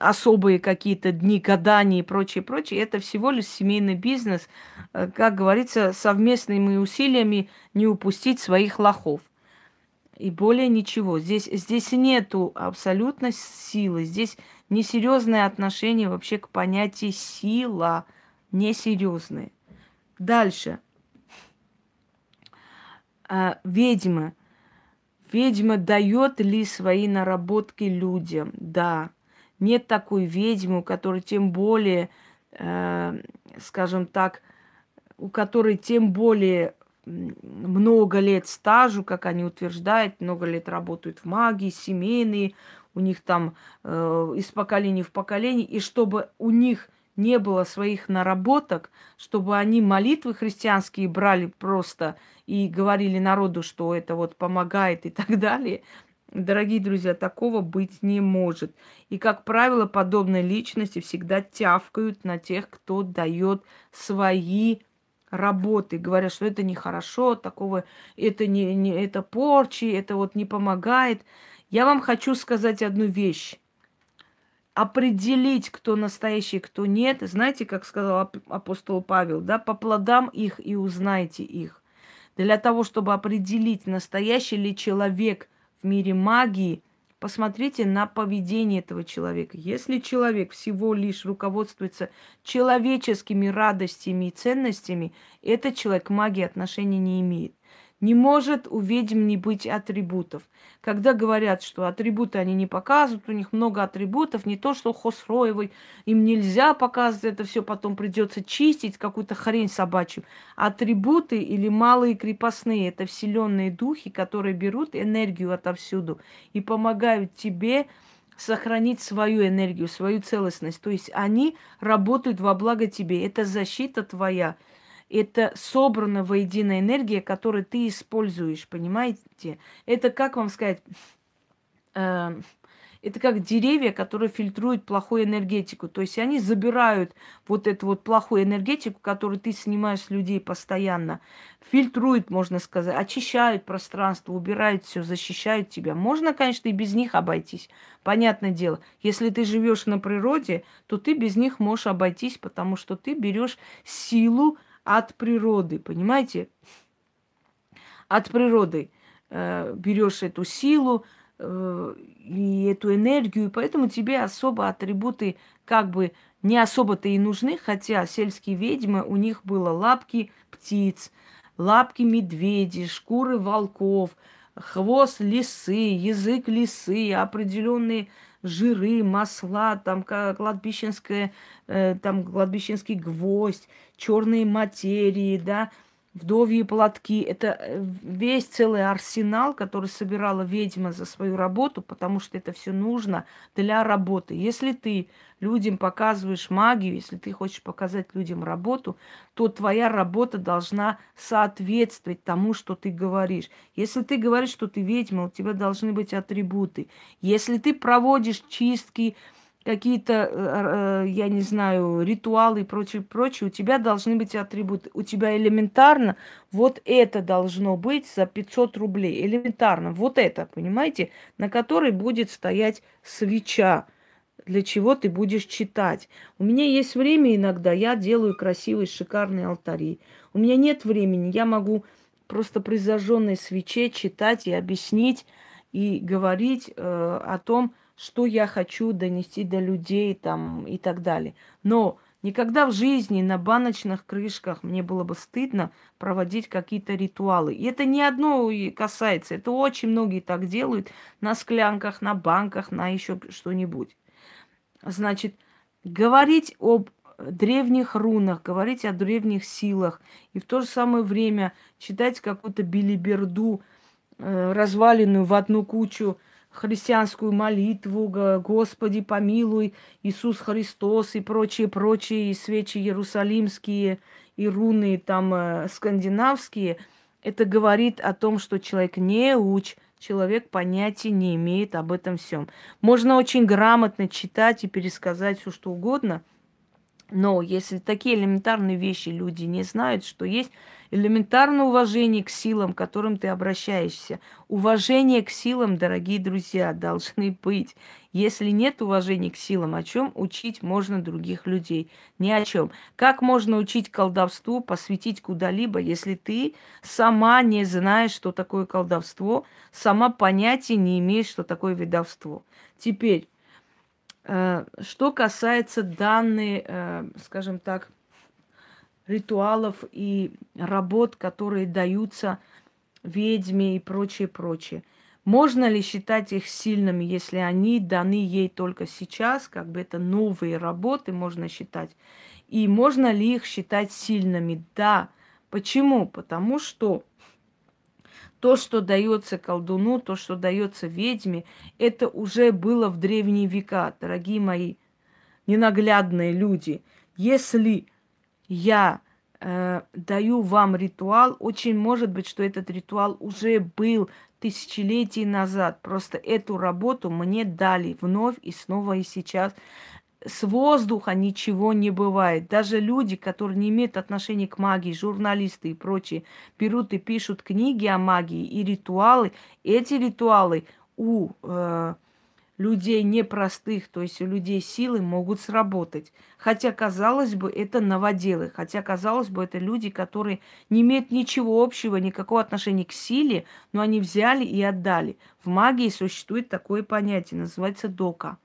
особые какие-то дни гадания и прочее, прочее. Это всего лишь семейный бизнес. Э, как говорится, совместными усилиями не упустить своих лохов. И более ничего. Здесь, здесь нету абсолютно силы. Здесь несерьезное отношение вообще к понятию сила. Несерьезное. Дальше а, ведьма. Ведьма дает ли свои наработки людям? Да. Нет такой ведьмы, у которой тем более, э, скажем так, у которой тем более много лет стажу, как они утверждают, много лет работают в магии, семейные, у них там э, из поколения в поколение, и чтобы у них не было своих наработок, чтобы они молитвы христианские брали просто и говорили народу, что это вот помогает и так далее, Дорогие друзья, такого быть не может. И, как правило, подобные личности всегда тявкают на тех, кто дает свои работы, говорят, что это нехорошо, такого, это не, не это порчи, это вот не помогает. Я вам хочу сказать одну вещь. Определить, кто настоящий, кто нет, знаете, как сказал апостол Павел, да, по плодам их и узнайте их. Для того, чтобы определить, настоящий ли человек в мире магии – Посмотрите на поведение этого человека. Если человек всего лишь руководствуется человеческими радостями и ценностями, этот человек к магии отношения не имеет. Не может у ведьм не быть атрибутов. Когда говорят, что атрибуты они не показывают, у них много атрибутов, не то что Хосроевой, им нельзя показывать, это все потом придется чистить, какую-то хрень собачью. Атрибуты или малые крепостные – это вселенные духи, которые берут энергию отовсюду и помогают тебе сохранить свою энергию, свою целостность. То есть они работают во благо тебе. Это защита твоя – это собрана воедино энергия, которую ты используешь, понимаете? Это, как вам сказать, э, это как деревья, которые фильтруют плохую энергетику. То есть они забирают вот эту вот плохую энергетику, которую ты снимаешь с людей постоянно, фильтруют, можно сказать, очищают пространство, убирают все, защищают тебя. Можно, конечно, и без них обойтись. Понятное дело, если ты живешь на природе, то ты без них можешь обойтись, потому что ты берешь силу от природы, понимаете? От природы э, берешь эту силу э, и эту энергию, поэтому тебе особо атрибуты как бы не особо-то и нужны, хотя сельские ведьмы, у них было лапки птиц, лапки медведей, шкуры волков, хвост лисы, язык лисы, определенные жиры, масла, там кладбищенское, э, там кладбищенский гвоздь, черные материи, да, вдовьи платки. Это э, весь целый арсенал, который собирала ведьма за свою работу, потому что это все нужно для работы. Если ты людям показываешь магию, если ты хочешь показать людям работу, то твоя работа должна соответствовать тому, что ты говоришь. Если ты говоришь, что ты ведьма, у тебя должны быть атрибуты. Если ты проводишь чистки, какие-то, э, э, я не знаю, ритуалы и прочее, прочее, у тебя должны быть атрибуты. У тебя элементарно вот это должно быть за 500 рублей. Элементарно. Вот это, понимаете? На которой будет стоять свеча. Для чего ты будешь читать. У меня есть время иногда, я делаю красивые, шикарные алтари. У меня нет времени, я могу просто при зажженной свече читать и объяснить и говорить э, о том, что я хочу донести до людей там и так далее. Но никогда в жизни на баночных крышках мне было бы стыдно проводить какие-то ритуалы. И это не одно касается, это очень многие так делают на склянках, на банках, на еще что-нибудь. Значит, говорить об древних рунах, говорить о древних силах и в то же самое время читать какую-то билиберду, э, разваленную в одну кучу, христианскую молитву, Господи, помилуй, Иисус Христос и прочие, прочие, и свечи иерусалимские, и руны там э, скандинавские, это говорит о том, что человек не уч, человек понятия не имеет об этом всем. Можно очень грамотно читать и пересказать все, что угодно, но если такие элементарные вещи люди не знают, что есть элементарное уважение к силам, к которым ты обращаешься. Уважение к силам, дорогие друзья, должны быть. Если нет уважения к силам, о чем учить можно других людей? Ни о чем. Как можно учить колдовству, посвятить куда-либо, если ты сама не знаешь, что такое колдовство, сама понятия не имеешь, что такое ведовство? Теперь, э, что касается данной, э, скажем так, ритуалов и работ, которые даются ведьме и прочее, прочее. Можно ли считать их сильными, если они даны ей только сейчас, как бы это новые работы можно считать? И можно ли их считать сильными? Да. Почему? Потому что то, что дается колдуну, то, что дается ведьме, это уже было в древние века, дорогие мои ненаглядные люди. Если я э, даю вам ритуал, очень может быть, что этот ритуал уже был тысячелетий назад. Просто эту работу мне дали вновь и снова и сейчас. С воздуха ничего не бывает. Даже люди, которые не имеют отношения к магии, журналисты и прочие, берут и пишут книги о магии и ритуалы. Эти ритуалы у э, людей непростых, то есть у людей силы могут сработать. Хотя, казалось бы, это новоделы, хотя, казалось бы, это люди, которые не имеют ничего общего, никакого отношения к силе, но они взяли и отдали. В магии существует такое понятие, называется дока.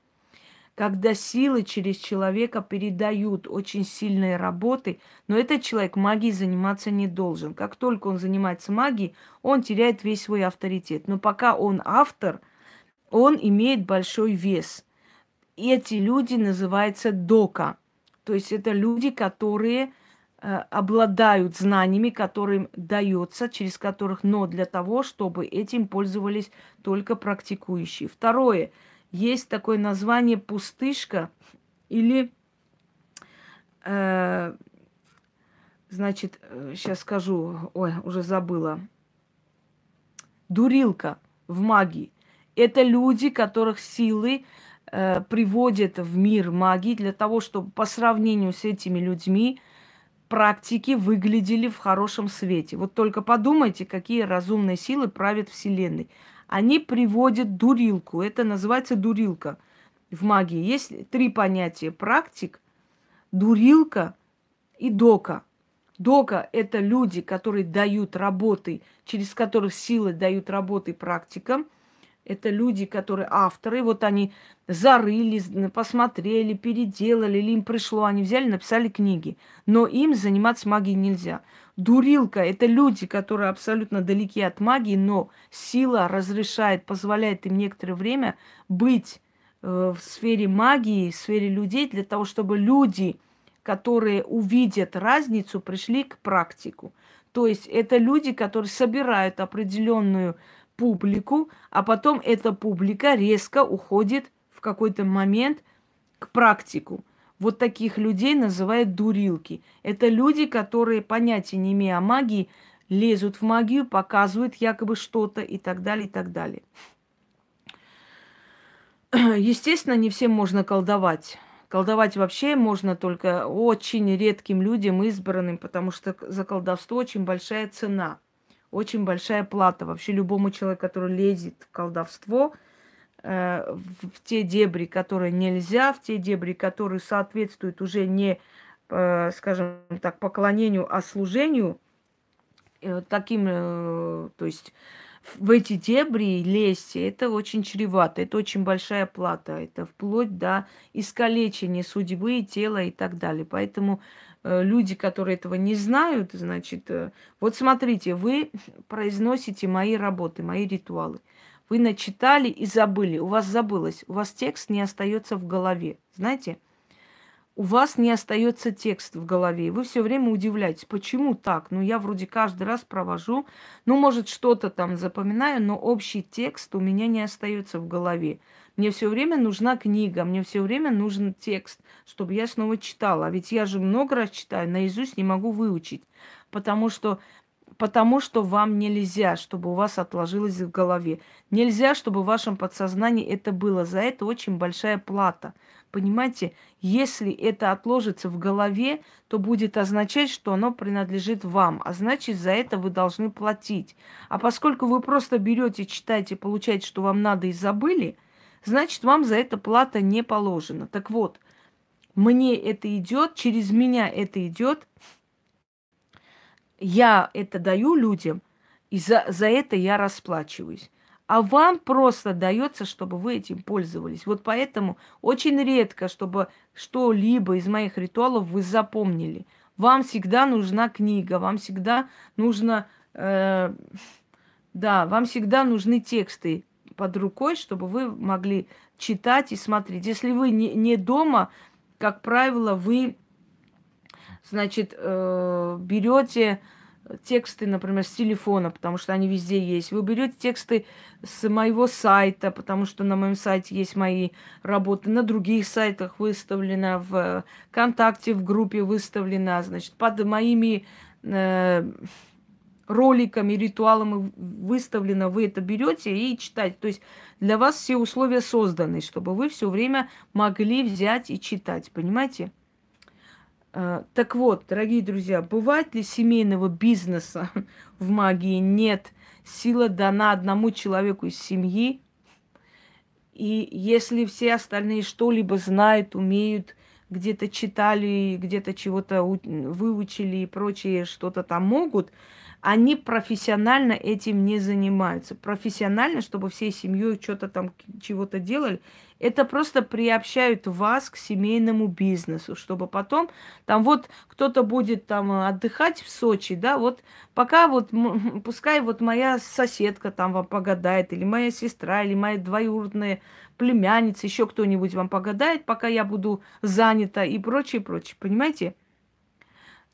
Когда силы через человека передают очень сильные работы, но этот человек магией заниматься не должен. Как только он занимается магией, он теряет весь свой авторитет. Но пока он автор – он имеет большой вес. Эти люди называются дока. То есть это люди, которые э, обладают знаниями, которым дается, через которых, но для того, чтобы этим пользовались только практикующие. Второе. Есть такое название пустышка или, э, значит, сейчас э, скажу, ой, уже забыла, дурилка в магии. Это люди, которых силы э, приводят в мир магии для того, чтобы по сравнению с этими людьми практики выглядели в хорошем свете. Вот только подумайте, какие разумные силы правят Вселенной. Они приводят дурилку. Это называется дурилка в магии. Есть три понятия. Практик, дурилка и дока. Дока – это люди, которые дают работы, через которых силы дают работы практикам – это люди, которые авторы, вот они зарыли, посмотрели, переделали, или им пришло, они взяли, написали книги. Но им заниматься магией нельзя. Дурилка – это люди, которые абсолютно далеки от магии, но сила разрешает, позволяет им некоторое время быть э, в сфере магии, в сфере людей, для того, чтобы люди, которые увидят разницу, пришли к практику. То есть это люди, которые собирают определенную публику, а потом эта публика резко уходит в какой-то момент к практику. Вот таких людей называют дурилки. Это люди, которые, понятия не имея о магии, лезут в магию, показывают якобы что-то и так далее, и так далее. Естественно, не всем можно колдовать. Колдовать вообще можно только очень редким людям, избранным, потому что за колдовство очень большая цена – очень большая плата вообще любому человеку, который лезет в колдовство, э, в, те дебри, которые нельзя, в те дебри, которые соответствуют уже не, э, скажем так, поклонению, а служению, э, таким, то есть в эти дебри лезть, это очень чревато, это очень большая плата, это вплоть до искалечения судьбы, тела и так далее. Поэтому люди, которые этого не знают, значит, э, вот смотрите, вы произносите мои работы, мои ритуалы. Вы начитали и забыли, у вас забылось, у вас текст не остается в голове. Знаете, у вас не остается текст в голове. Вы все время удивляетесь, почему так? Ну, я вроде каждый раз провожу, ну, может, что-то там запоминаю, но общий текст у меня не остается в голове. Мне все время нужна книга, мне все время нужен текст, чтобы я снова читала. А ведь я же много раз читаю, наизусть не могу выучить, потому что потому что вам нельзя, чтобы у вас отложилось в голове. Нельзя, чтобы в вашем подсознании это было. За это очень большая плата. Понимаете, если это отложится в голове, то будет означать, что оно принадлежит вам, а значит, за это вы должны платить. А поскольку вы просто берете, читаете, получаете, что вам надо и забыли – значит, вам за это плата не положена. Так вот, мне это идет, через меня это идет, я это даю людям, и за, за это я расплачиваюсь. А вам просто дается, чтобы вы этим пользовались. Вот поэтому очень редко, чтобы что-либо из моих ритуалов вы запомнили. Вам всегда нужна книга, вам всегда нужно, э, да, вам всегда нужны тексты под рукой, чтобы вы могли читать и смотреть. Если вы не, не дома, как правило, вы, значит, э, берете тексты, например, с телефона, потому что они везде есть. Вы берете тексты с моего сайта, потому что на моем сайте есть мои работы, на других сайтах выставлено, в ВКонтакте в группе выставлено, значит, под моими э, роликами, ритуалами выставлено, вы это берете и читаете. То есть для вас все условия созданы, чтобы вы все время могли взять и читать, понимаете? А, так вот, дорогие друзья, бывает ли семейного бизнеса в магии? Нет. Сила дана одному человеку из семьи. И если все остальные что-либо знают, умеют, где-то читали, где-то чего-то выучили и прочее, что-то там могут, они профессионально этим не занимаются. Профессионально, чтобы всей семьей что-то там чего-то делали, это просто приобщают вас к семейному бизнесу, чтобы потом там вот кто-то будет там отдыхать в Сочи, да, вот пока вот, пускай вот моя соседка там вам погадает, или моя сестра, или моя двоюродная племянница, еще кто-нибудь вам погадает, пока я буду занята и прочее, прочее, понимаете?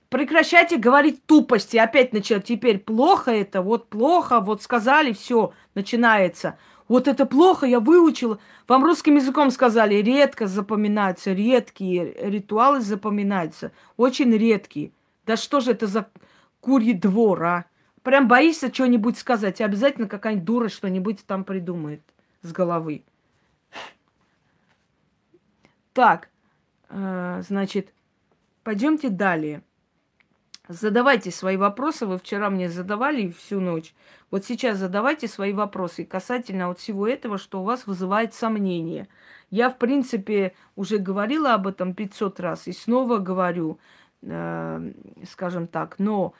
Прекращайте говорить тупости. Опять начать. Теперь плохо это, вот плохо, вот сказали, все, начинается. Вот это плохо, я выучила. Вам русским языком сказали, редко запоминаются, редкие ритуалы запоминаются, очень редкие. Да что же это за курьи двор, а? Прям боишься что-нибудь сказать, и обязательно какая-нибудь дура что-нибудь там придумает с головы. Так, э, значит, пойдемте далее. Задавайте свои вопросы. Вы вчера мне задавали всю ночь. Вот сейчас задавайте свои вопросы касательно вот всего этого, что у вас вызывает сомнения. Я, в принципе, уже говорила об этом 500 раз и снова говорю, э, скажем так, но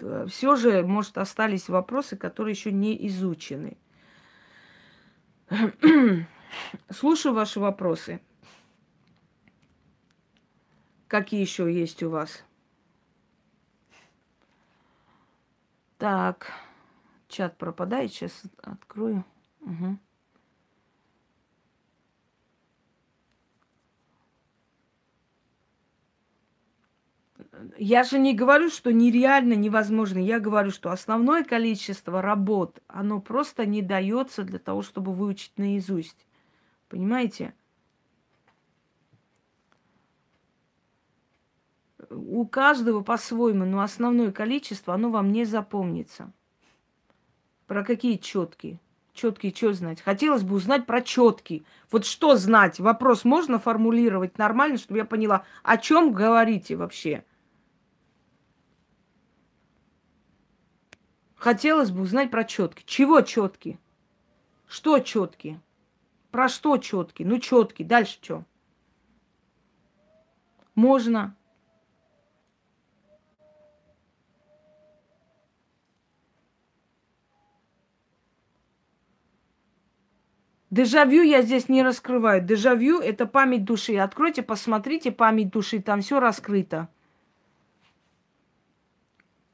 э, все же, может, остались вопросы, которые еще не изучены. Слушаю ваши вопросы. Какие еще есть у вас? Так, чат пропадает, сейчас открою. Угу. Я же не говорю, что нереально, невозможно. Я говорю, что основное количество работ, оно просто не дается для того, чтобы выучить наизусть. Понимаете? У каждого по-своему, но основное количество, оно вам не запомнится. Про какие четкие? Четкие что знать? Хотелось бы узнать про четкие. Вот что знать? Вопрос можно формулировать нормально, чтобы я поняла, о чем говорите вообще? Хотелось бы узнать про четкие. Чего четкие? Что четкие? Про что четкие? Ну, четкие. Дальше что? Можно. Дежавю я здесь не раскрываю. Дежавю – это память души. Откройте, посмотрите память души, там все раскрыто.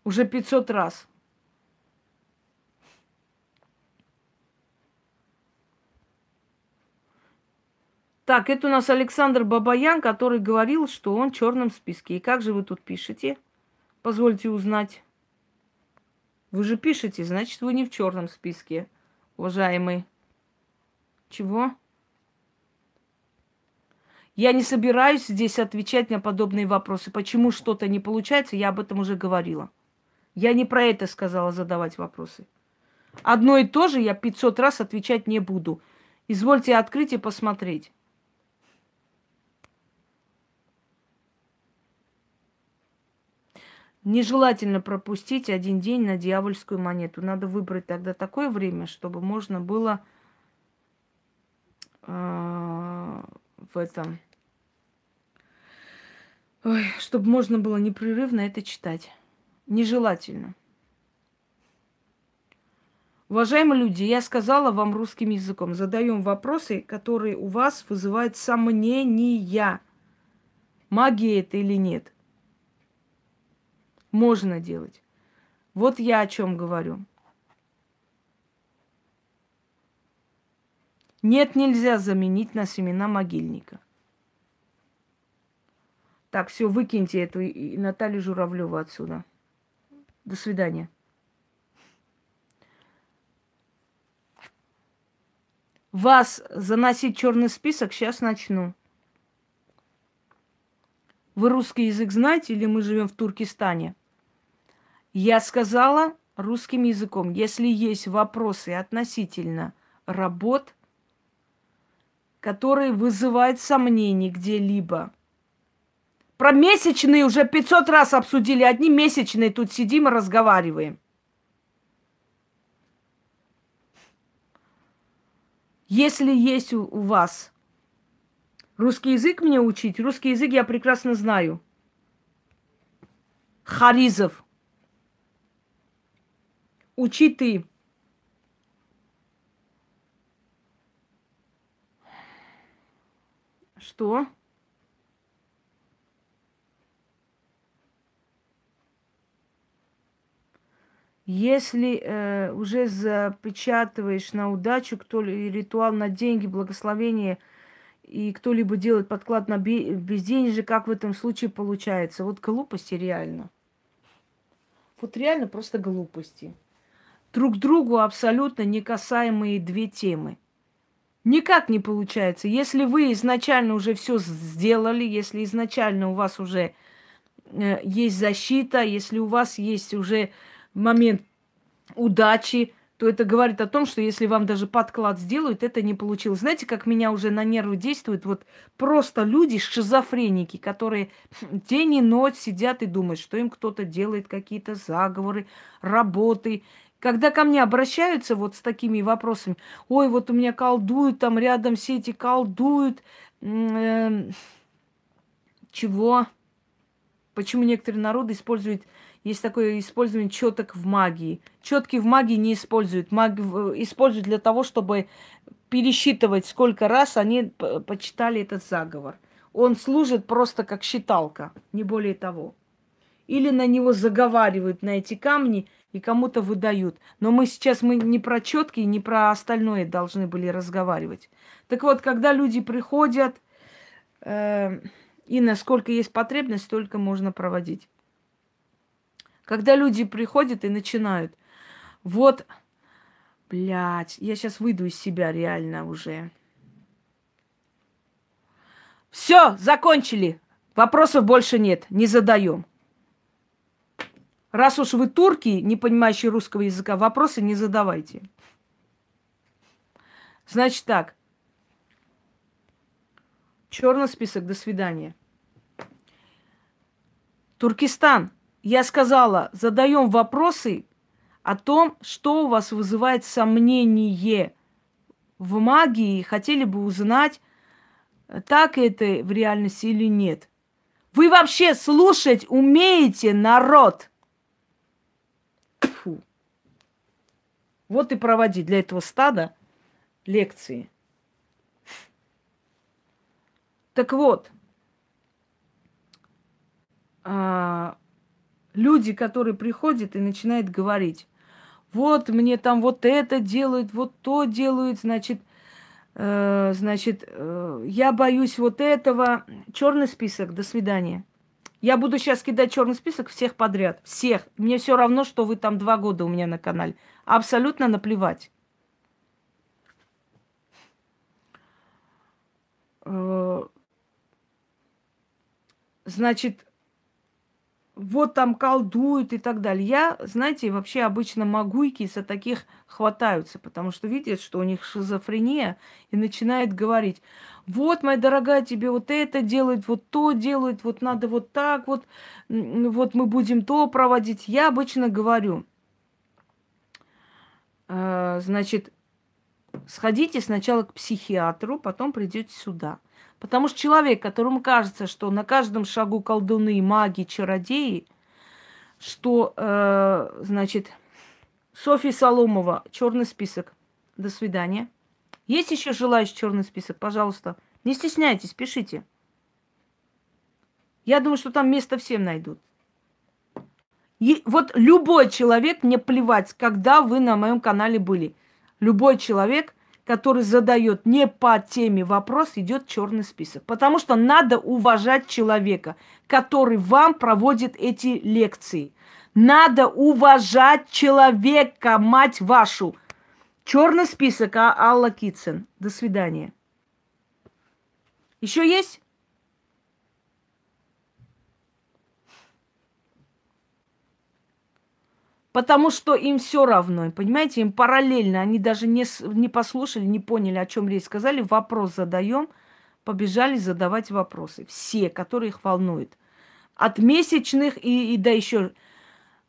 Уже 500 раз. Так, это у нас Александр Бабаян, который говорил, что он в черном списке. И как же вы тут пишете? Позвольте узнать. Вы же пишете, значит, вы не в черном списке, уважаемый. Чего? Я не собираюсь здесь отвечать на подобные вопросы. Почему что-то не получается, я об этом уже говорила. Я не про это сказала задавать вопросы. Одно и то же я 500 раз отвечать не буду. Извольте открыть и посмотреть. Нежелательно пропустить один день на дьявольскую монету. Надо выбрать тогда такое время, чтобы можно было а, в этом, Ой, чтобы можно было непрерывно это читать. Нежелательно. Уважаемые люди, я сказала вам русским языком. Задаем вопросы, которые у вас вызывают сомнения. Магия это или нет. Можно делать. Вот я о чем говорю. Нет, нельзя заменить на семена могильника. Так, все, выкиньте эту и Наталью Журавлеву отсюда. До свидания. Вас заносить черный список сейчас начну. Вы русский язык знаете или мы живем в Туркестане? Я сказала русским языком, если есть вопросы относительно работ, которые вызывают сомнения где-либо. Про месячные уже 500 раз обсудили. Одни месячные тут сидим и разговариваем. Если есть у, у вас русский язык мне учить, русский язык я прекрасно знаю. Харизов. Учи ты. Что? Если э, уже запечатываешь на удачу кто ли ритуал на деньги, благословение, и кто-либо делает подклад на безденежье, как в этом случае получается? Вот глупости реально. Вот реально просто глупости. Друг другу абсолютно не касаемые две темы. Никак не получается. Если вы изначально уже все сделали, если изначально у вас уже э, есть защита, если у вас есть уже момент удачи, то это говорит о том, что если вам даже подклад сделают, это не получилось. Знаете, как меня уже на нервы действуют вот просто люди, шизофреники, которые день и ночь сидят и думают, что им кто-то делает какие-то заговоры, работы. Когда ко мне обращаются вот с такими вопросами, ой, вот у меня колдуют, там рядом все эти колдуют, э, чего? Почему некоторые народы используют есть такое использование четок в магии. Четки в магии не используют. Маги используют для того, чтобы пересчитывать, сколько раз они почитали этот заговор. Он служит просто как считалка, не более того. Или на него заговаривают на эти камни и кому-то выдают. Но мы сейчас мы не про четки, не про остальное должны были разговаривать. Так вот, когда люди приходят, э, и насколько есть потребность, столько можно проводить. Когда люди приходят и начинают, вот, блядь, я сейчас выйду из себя реально уже. Все, закончили. Вопросов больше нет, не задаем. Раз уж вы турки, не понимающие русского языка, вопросы не задавайте. Значит так. Черный список, до свидания. Туркестан. Я сказала, задаем вопросы о том, что у вас вызывает сомнение в магии. Хотели бы узнать, так это в реальности или нет. Вы вообще слушать умеете, народ? Вот и проводи для этого стада лекции. Так вот, а, люди, которые приходят и начинают говорить, вот мне там вот это делают, вот то делают, значит, э, значит, э, я боюсь вот этого. Черный список, до свидания. Я буду сейчас кидать черный список всех подряд. Всех. Мне все равно, что вы там два года у меня на канале. Абсолютно наплевать. Э, значит, вот там колдуют и так далее. Я, знаете, вообще обычно могуйки за таких хватаются, потому что видят, что у них шизофрения, и начинает говорить, вот, моя дорогая, тебе вот это делают, вот то делают, вот надо вот так вот, вот мы будем то проводить. Я обычно говорю, значит, сходите сначала к психиатру, потом придете сюда. Потому что человек, которому кажется, что на каждом шагу колдуны, маги, чародеи, что, э, значит, Софья Соломова, черный список. До свидания. Есть еще желающий черный список? Пожалуйста. Не стесняйтесь, пишите. Я думаю, что там место всем найдут. И вот любой человек, мне плевать, когда вы на моем канале были. Любой человек который задает не по теме вопрос, идет черный список. Потому что надо уважать человека, который вам проводит эти лекции. Надо уважать человека, мать вашу. Черный список а Алла Китсен. До свидания. Еще есть? Потому что им все равно, понимаете, им параллельно, они даже не, не послушали, не поняли, о чем речь сказали, вопрос задаем, побежали задавать вопросы. Все, которые их волнуют. От месячных и, и да еще.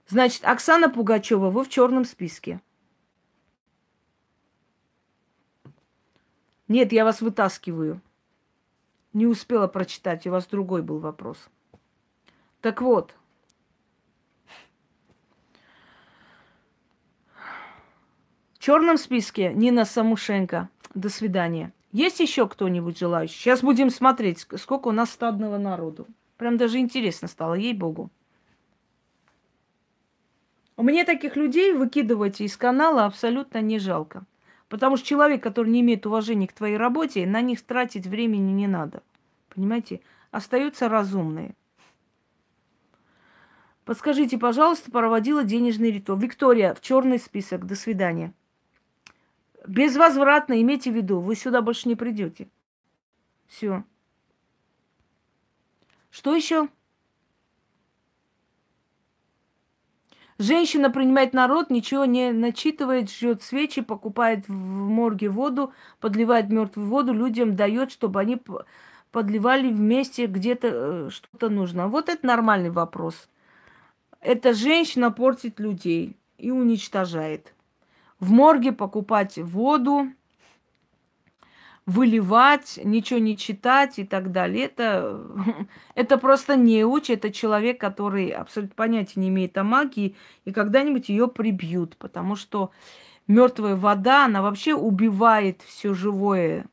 Значит, Оксана Пугачева, вы в черном списке. Нет, я вас вытаскиваю. Не успела прочитать, у вас другой был вопрос. Так вот, черном списке Нина Самушенко. До свидания. Есть еще кто-нибудь желающий? Сейчас будем смотреть, сколько у нас стадного народу. Прям даже интересно стало, ей-богу. Меня таких людей выкидывать из канала абсолютно не жалко. Потому что человек, который не имеет уважения к твоей работе, на них тратить времени не надо. Понимаете? Остаются разумные. Подскажите, пожалуйста, проводила денежный ритуал. Виктория, в черный список. До свидания. Безвозвратно имейте в виду, вы сюда больше не придете. Все. Что еще? Женщина принимает народ, ничего не начитывает, жжет свечи, покупает в морге воду, подливает мертвую воду, людям дает, чтобы они подливали вместе где-то э, что-то нужно. Вот это нормальный вопрос. Эта женщина портит людей и уничтожает в морге покупать воду, выливать, ничего не читать и так далее. Это, это просто неуч, это человек, который абсолютно понятия не имеет о магии, и когда-нибудь ее прибьют, потому что мертвая вода, она вообще убивает все живое.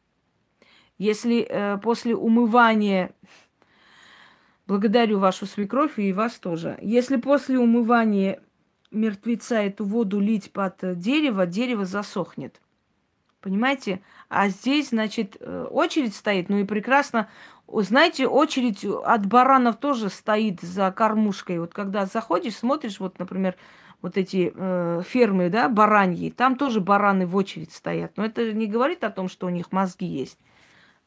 Если э, после умывания Благодарю вашу свекровь и вас тоже. Если после умывания мертвеца эту воду лить под дерево, дерево засохнет. Понимаете? А здесь, значит, э, очередь стоит, ну и прекрасно. Знаете, очередь от баранов тоже стоит за кормушкой. Вот когда заходишь, смотришь, вот, например, вот эти э, фермы, да, бараньи, там тоже бараны в очередь стоят. Но это не говорит о том, что у них мозги есть.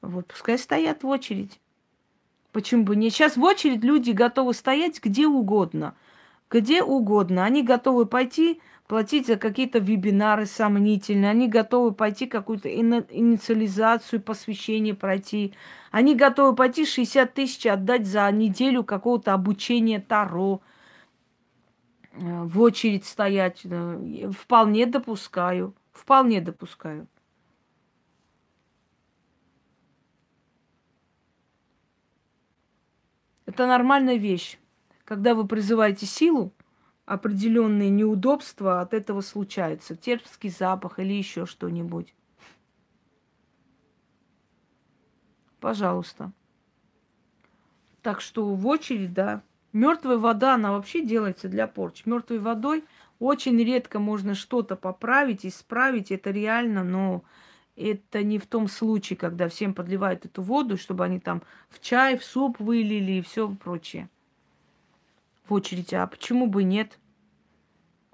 Вот, пускай стоят в очередь. Почему бы не? Сейчас в очередь люди готовы стоять где угодно – где угодно. Они готовы пойти платить за какие-то вебинары сомнительные, они готовы пойти какую-то инициализацию, посвящение пройти. Они готовы пойти 60 тысяч отдать за неделю какого-то обучения Таро, э, в очередь стоять. Вполне допускаю. Вполне допускаю. Это нормальная вещь. Когда вы призываете силу, определенные неудобства от этого случаются. Терпский запах или еще что-нибудь. Пожалуйста. Так что в очередь, да. Мертвая вода, она вообще делается для порч. Мертвой водой очень редко можно что-то поправить, исправить. Это реально, но это не в том случае, когда всем подливают эту воду, чтобы они там в чай, в суп вылили и все прочее в очереди. А почему бы нет?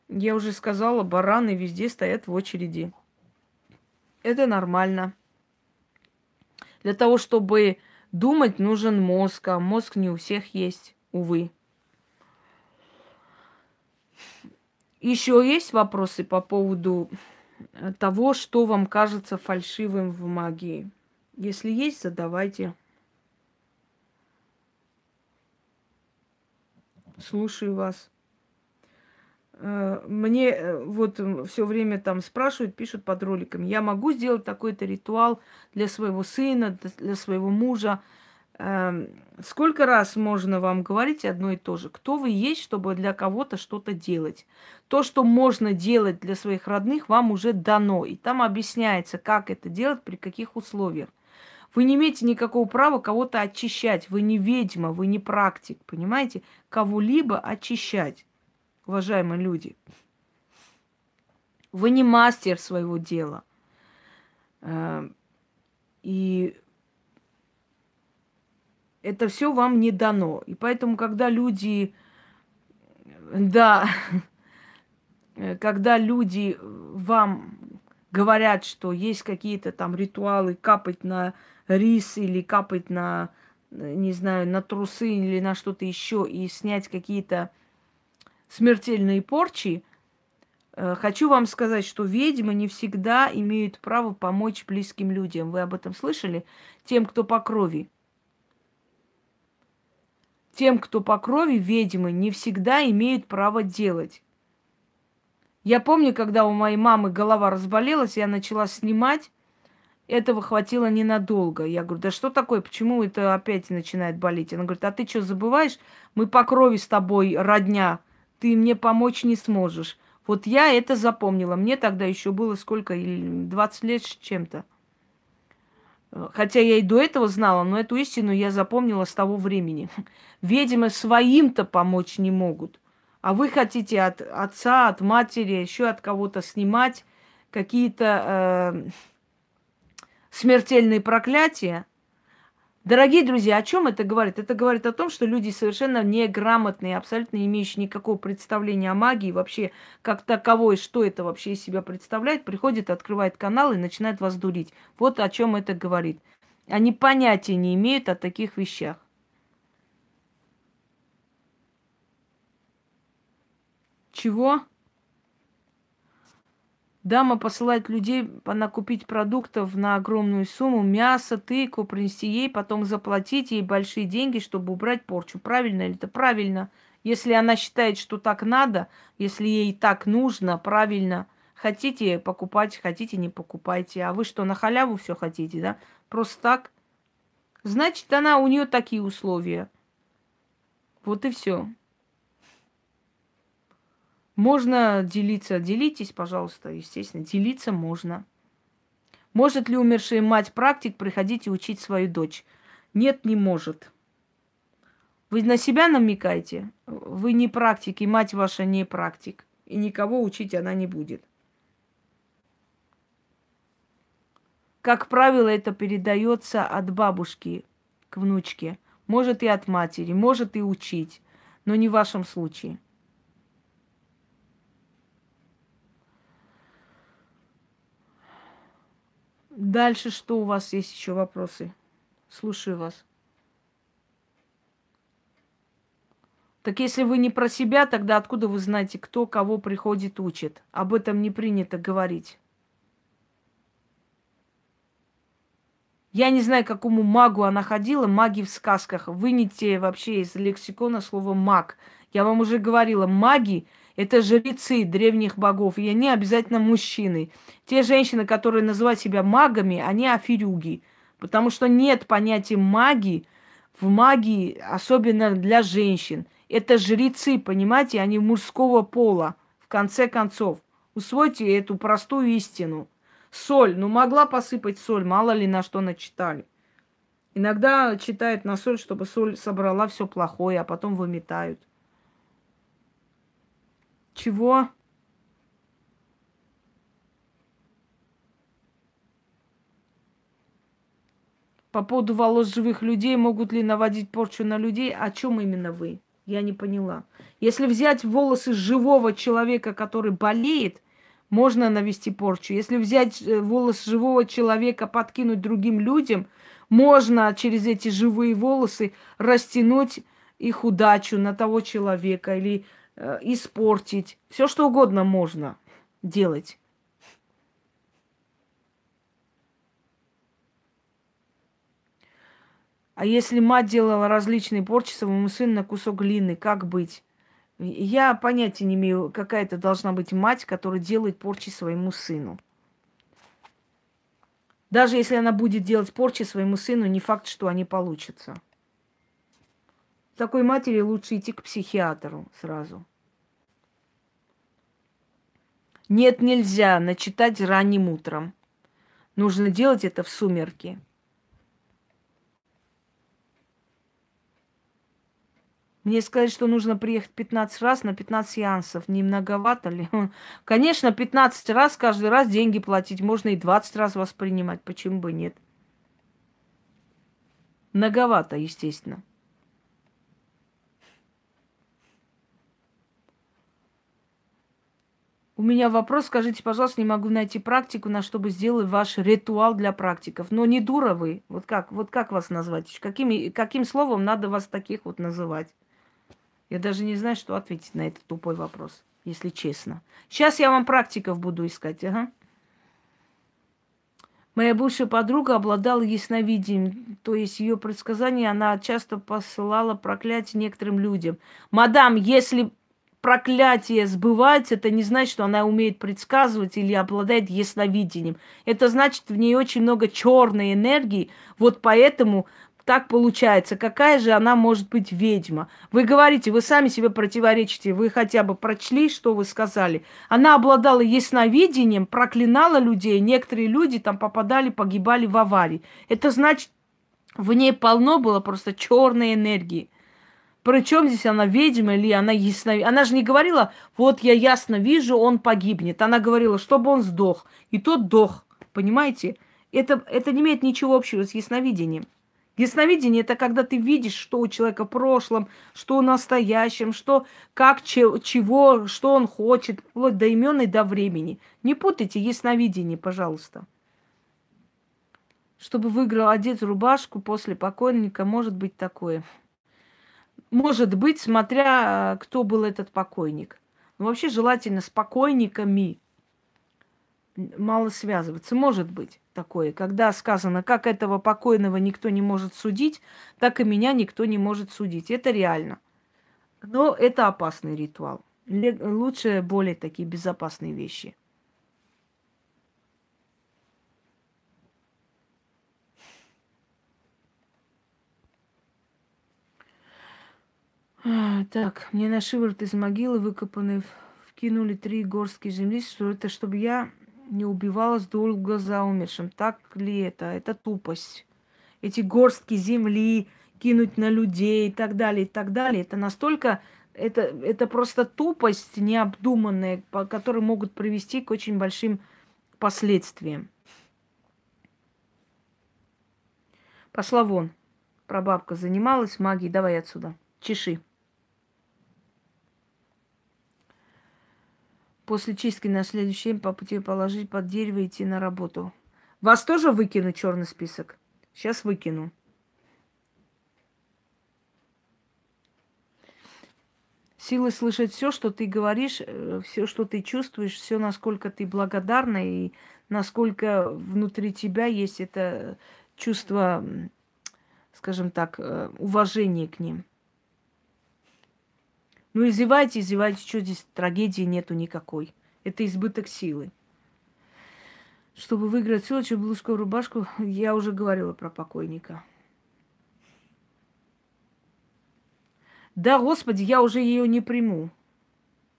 Я уже сказала, бараны везде стоят в очереди. Это нормально. Для того, чтобы думать, нужен мозг, а мозг не у всех есть, увы. Еще есть вопросы по поводу того, что вам кажется фальшивым в магии? Если есть, задавайте. Слушаю вас. Э, мне э, вот все время там спрашивают, пишут под роликами, я могу сделать такой-то ритуал для своего сына, для своего мужа. Эм, сколько раз можно вам говорить одно и то же? Кто вы есть, чтобы для кого-то что-то делать? То, что можно делать для своих родных, вам уже дано. И там объясняется, как это делать, при каких условиях. Вы не имеете никакого права кого-то очищать. Вы не ведьма, вы не практик, понимаете? Кого-либо очищать, уважаемые люди. Вы не мастер своего дела. Э, и это все вам не дано. И поэтому, когда люди, да, когда люди вам говорят, что есть какие-то там ритуалы, капать на рис или капать на, не знаю, на трусы или на что-то еще и снять какие-то смертельные порчи, Э, хочу вам сказать, что ведьмы не всегда имеют право помочь близким людям. Вы об этом слышали? Тем, кто по крови. Тем, кто по крови, ведьмы не всегда имеют право делать. Я помню, когда у моей мамы голова разболелась, я начала снимать. Этого хватило ненадолго. Я говорю, да что такое, почему это опять начинает болеть? Она говорит, а ты что, забываешь? Мы по крови с тобой родня. Ты мне помочь не сможешь. Вот я это запомнила. Мне тогда еще было сколько? 20 лет с чем-то. Хотя я и до этого знала, но эту истину я запомнила с того времени. Ведьмы своим-то помочь не могут. А вы хотите от отца, от матери, еще от кого-то снимать какие-то э, смертельные проклятия. Дорогие друзья, о чем это говорит? Это говорит о том, что люди совершенно неграмотные, абсолютно не имеющие никакого представления о магии, вообще как таковой, что это вообще из себя представляет, приходит, открывает канал и начинает вас дурить. Вот о чем это говорит. Они понятия не имеют о таких вещах. Чего? Дама посылает людей накупить продуктов на огромную сумму, мясо, тыкву, принести ей, потом заплатить ей большие деньги, чтобы убрать порчу. Правильно ли это? Правильно. Если она считает, что так надо, если ей так нужно, правильно. Хотите покупать, хотите не покупайте. А вы что, на халяву все хотите, да? Просто так? Значит, она, у нее такие условия. Вот и все. Можно делиться. Делитесь, пожалуйста, естественно. Делиться можно. Может ли умершая мать практик приходить и учить свою дочь? Нет, не может. Вы на себя намекаете? Вы не практик, и мать ваша не практик. И никого учить она не будет. Как правило, это передается от бабушки к внучке. Может и от матери, может и учить, но не в вашем случае. Дальше что у вас есть еще вопросы? Слушаю вас. Так если вы не про себя, тогда откуда вы знаете, кто кого приходит учит? Об этом не принято говорить. Я не знаю, какому магу она ходила, маги в сказках. Вынете вообще из лексикона слово маг. Я вам уже говорила, маги это жрецы древних богов, и они обязательно мужчины. Те женщины, которые называют себя магами, они аферюги. Потому что нет понятия магии в магии, особенно для женщин. Это жрецы, понимаете, они мужского пола, в конце концов. Усвойте эту простую истину. Соль, ну могла посыпать соль, мало ли на что начитали. Иногда читают на соль, чтобы соль собрала все плохое, а потом выметают. Чего? По поводу волос живых людей, могут ли наводить порчу на людей? О чем именно вы? Я не поняла. Если взять волосы живого человека, который болеет, можно навести порчу. Если взять э, волос живого человека, подкинуть другим людям, можно через эти живые волосы растянуть их удачу на того человека или испортить. Все что угодно можно делать. А если мать делала различные порчи своему сыну на кусок глины, как быть? Я понятия не имею, какая это должна быть мать, которая делает порчи своему сыну. Даже если она будет делать порчи своему сыну, не факт, что они получатся. Такой матери лучше идти к психиатру сразу. Нет, нельзя начитать ранним утром. Нужно делать это в сумерки. Мне сказать, что нужно приехать 15 раз на 15 сеансов. Не многовато ли? Конечно, 15 раз каждый раз деньги платить. Можно и 20 раз воспринимать. Почему бы нет? Многовато, естественно. У меня вопрос, скажите, пожалуйста, не могу найти практику, на что бы сделать ваш ритуал для практиков. Но не дура вы. Вот как, вот как вас назвать? Какими, каким словом надо вас таких вот называть? Я даже не знаю, что ответить на этот тупой вопрос. если честно. Сейчас я вам практиков буду искать, ага. Моя бывшая подруга обладала ясновидением, то есть ее предсказания она часто посылала проклятие некоторым людям. Мадам, если проклятие сбывается, это не значит, что она умеет предсказывать или обладает ясновидением. Это значит, в ней очень много черной энергии. Вот поэтому так получается. Какая же она может быть ведьма? Вы говорите, вы сами себе противоречите. Вы хотя бы прочли, что вы сказали. Она обладала ясновидением, проклинала людей. Некоторые люди там попадали, погибали в аварии. Это значит, в ней полно было просто черной энергии. Причем здесь она ведьма или она ясно... Она же не говорила, вот я ясно вижу, он погибнет. Она говорила, чтобы он сдох. И тот дох. Понимаете? Это, это не имеет ничего общего с ясновидением. Ясновидение – это когда ты видишь, что у человека в прошлом, что в настоящем, что, как, че, чего, что он хочет, вплоть до имен и до времени. Не путайте ясновидение, пожалуйста. Чтобы выиграл одеть рубашку после покойника, может быть такое. Может быть, смотря кто был этот покойник. Но вообще желательно с покойниками мало связываться. Может быть такое, когда сказано, как этого покойного никто не может судить, так и меня никто не может судить. Это реально. Но это опасный ритуал. Лучше более такие безопасные вещи. Так, мне на шиворот из могилы выкопаны, вкинули три горстки земли, что это чтобы я не убивалась долго за умершим. Так ли это? Это тупость. Эти горстки земли кинуть на людей и так далее, и так далее. Это настолько... Это, это просто тупость необдуманная, по, которые могут привести к очень большим последствиям. Пошла вон. Прабабка занималась магией. Давай отсюда. Чеши. После чистки на следующий день по пути положить под дерево и идти на работу. Вас тоже выкину черный список? Сейчас выкину. Силы слышать все, что ты говоришь, э, все, что ты чувствуешь, все, насколько ты благодарна и насколько внутри тебя есть это чувство, скажем так, э, уважения к ним. Ну, издевайте, издевайте, что здесь трагедии нету никакой. Это избыток силы. Чтобы выиграть селочью, блузку, рубашку, я уже говорила про покойника. Да, Господи, я уже ее не приму,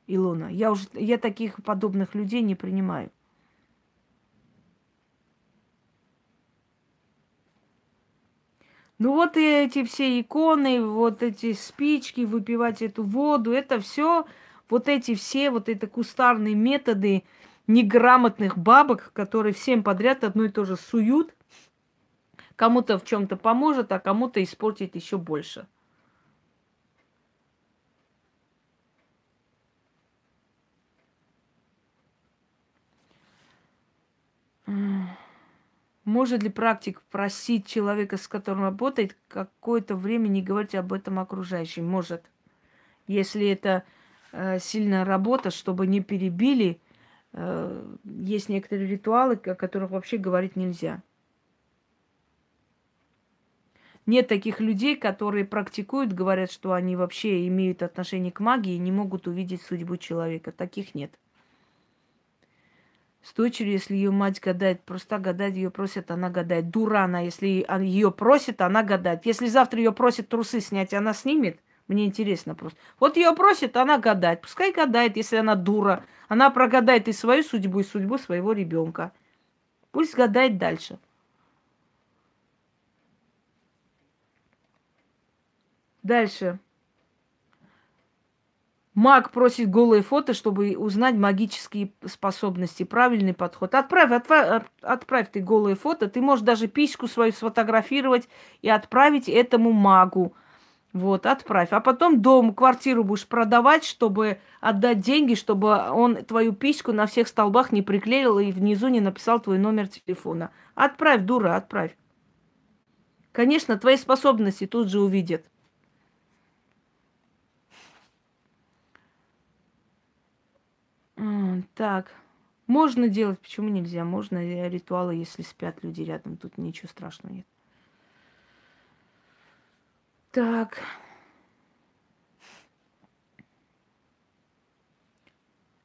Илона. Я уже я таких подобных людей не принимаю. Ну вот эти все иконы, вот эти спички, выпивать эту воду, это все, вот эти все, вот это кустарные методы неграмотных бабок, которые всем подряд одно и то же суют, кому-то в чем-то поможет, а кому-то испортит еще больше. Может ли практик просить человека, с которым работает, какое-то время не говорить об этом окружающим? Может. Если это э, сильная работа, чтобы не перебили, э, есть некоторые ритуалы, о которых вообще говорить нельзя. Нет таких людей, которые практикуют, говорят, что они вообще имеют отношение к магии и не могут увидеть судьбу человека. Таких нет. С дочерью, если ее мать гадает, просто гадать ее просят, она гадает. Дура она, если ее просит, она гадает. Если завтра ее просят трусы снять, она снимет. Мне интересно просто. Вот ее просит, она гадает. Пускай гадает, если она дура. Она прогадает и свою судьбу, и судьбу своего ребенка. Пусть гадает дальше. Дальше. Маг просит голые фото, чтобы узнать магические способности. Правильный подход. Отправь, отправь, отправь ты голые фото. Ты можешь даже письку свою сфотографировать и отправить этому магу. Вот, отправь. А потом дом, квартиру будешь продавать, чтобы отдать деньги, чтобы он твою письку на всех столбах не приклеил и внизу не написал твой номер телефона. Отправь, дура, отправь. Конечно, твои способности тут же увидят. Так. Можно делать, почему нельзя? Можно э, ритуалы, если спят люди рядом. Тут ничего страшного нет. Так.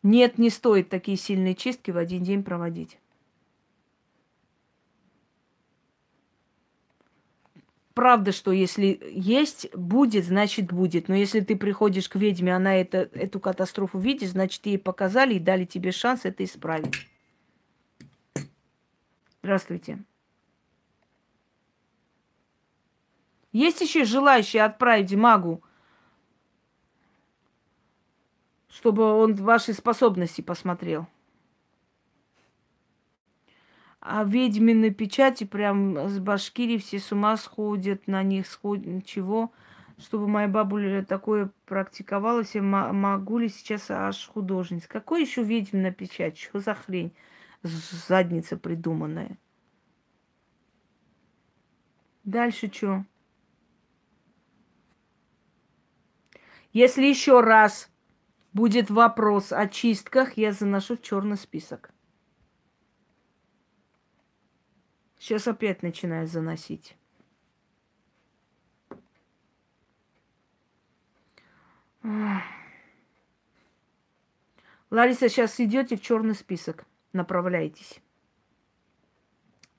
Нет, не стоит такие сильные чистки в один день проводить. Правда, что если есть, будет, значит будет. Но если ты приходишь к ведьме, она это, эту катастрофу видит, значит, ей показали и дали тебе шанс это исправить. Здравствуйте. Есть еще желающие отправить магу, чтобы он ваши способности посмотрел? А ведьмины печати прям с Башкирии все с ума сходят, на них сходят. Чего? Чтобы моя бабуля такое практиковалась, я могу ли сейчас аж художница? Какой еще ведьмина печать? Что за хрень? Задница придуманная. Дальше что? Если еще раз будет вопрос о чистках, я заношу в черный список. Сейчас опять начинаю заносить. Лариса, сейчас идете в черный список. Направляйтесь.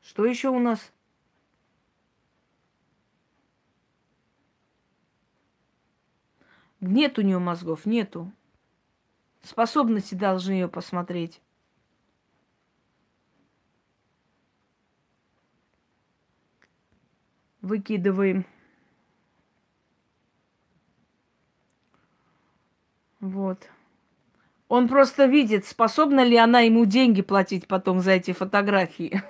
Что еще у нас? Нет у нее мозгов, нету. Способности должны ее посмотреть. Выкидываем. Вот. Он просто видит, способна ли она ему деньги платить потом за эти фотографии.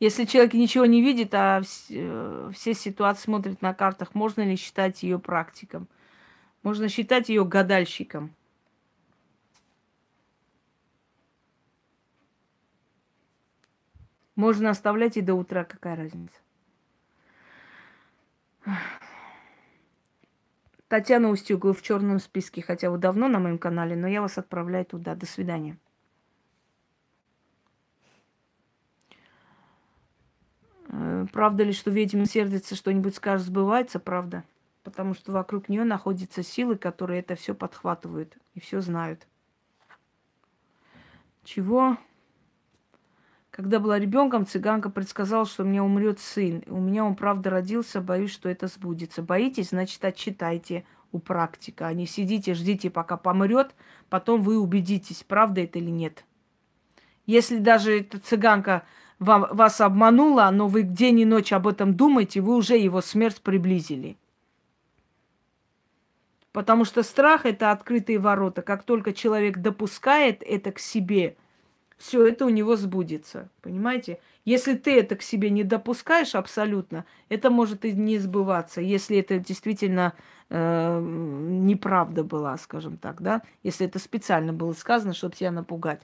Если человек ничего не видит, а все, все ситуации смотрит на картах, можно ли считать ее практиком? Можно считать ее гадальщиком. Можно оставлять и до утра, какая разница. Татьяна Устюгова в черном списке, хотя вы давно на моем канале, но я вас отправляю туда. До свидания. Э, правда ли, что ведьма сердится, что-нибудь скажет, сбывается? Правда. Потому что вокруг нее находятся силы, которые это все подхватывают и все знают. Чего? Когда была ребенком, цыганка предсказала, что у меня умрет сын. У меня он правда родился, боюсь, что это сбудется. Боитесь, значит, отчитайте у практика, а не сидите, ждите, пока помрет, потом вы убедитесь, правда это или нет. Если даже эта цыганка вам, вас обманула, но вы день и ночь об этом думаете, вы уже его смерть приблизили. Потому что страх – это открытые ворота. Как только человек допускает это к себе, все это у него сбудется. Понимаете? Если ты это к себе не допускаешь абсолютно, это может и не сбываться, если это действительно э, неправда была, скажем так, да, если это специально было сказано, чтобы тебя напугать.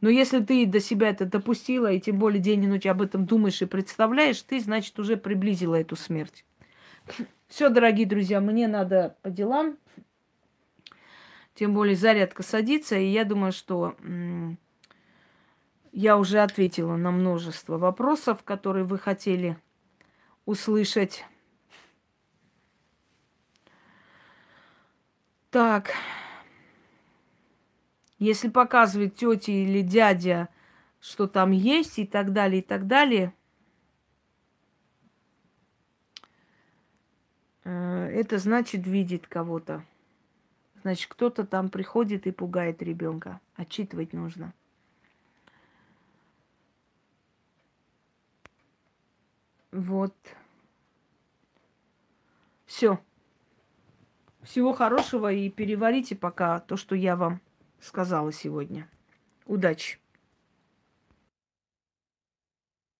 Но если ты до себя это допустила, и тем более день и ночь об этом думаешь и представляешь, ты, значит, уже приблизила эту смерть. Все, дорогие друзья, мне надо по делам. Тем более зарядка садится, и я думаю, что я уже ответила на множество вопросов, которые вы хотели услышать. Так. Если показывает тетя или дядя, что там есть и так далее, и так далее, э, это значит видит кого-то. Значит, кто-то там приходит и пугает ребенка. Отчитывать нужно. Вот. Все. Всего хорошего и переварите пока то, что я вам сказала сегодня. Удачи!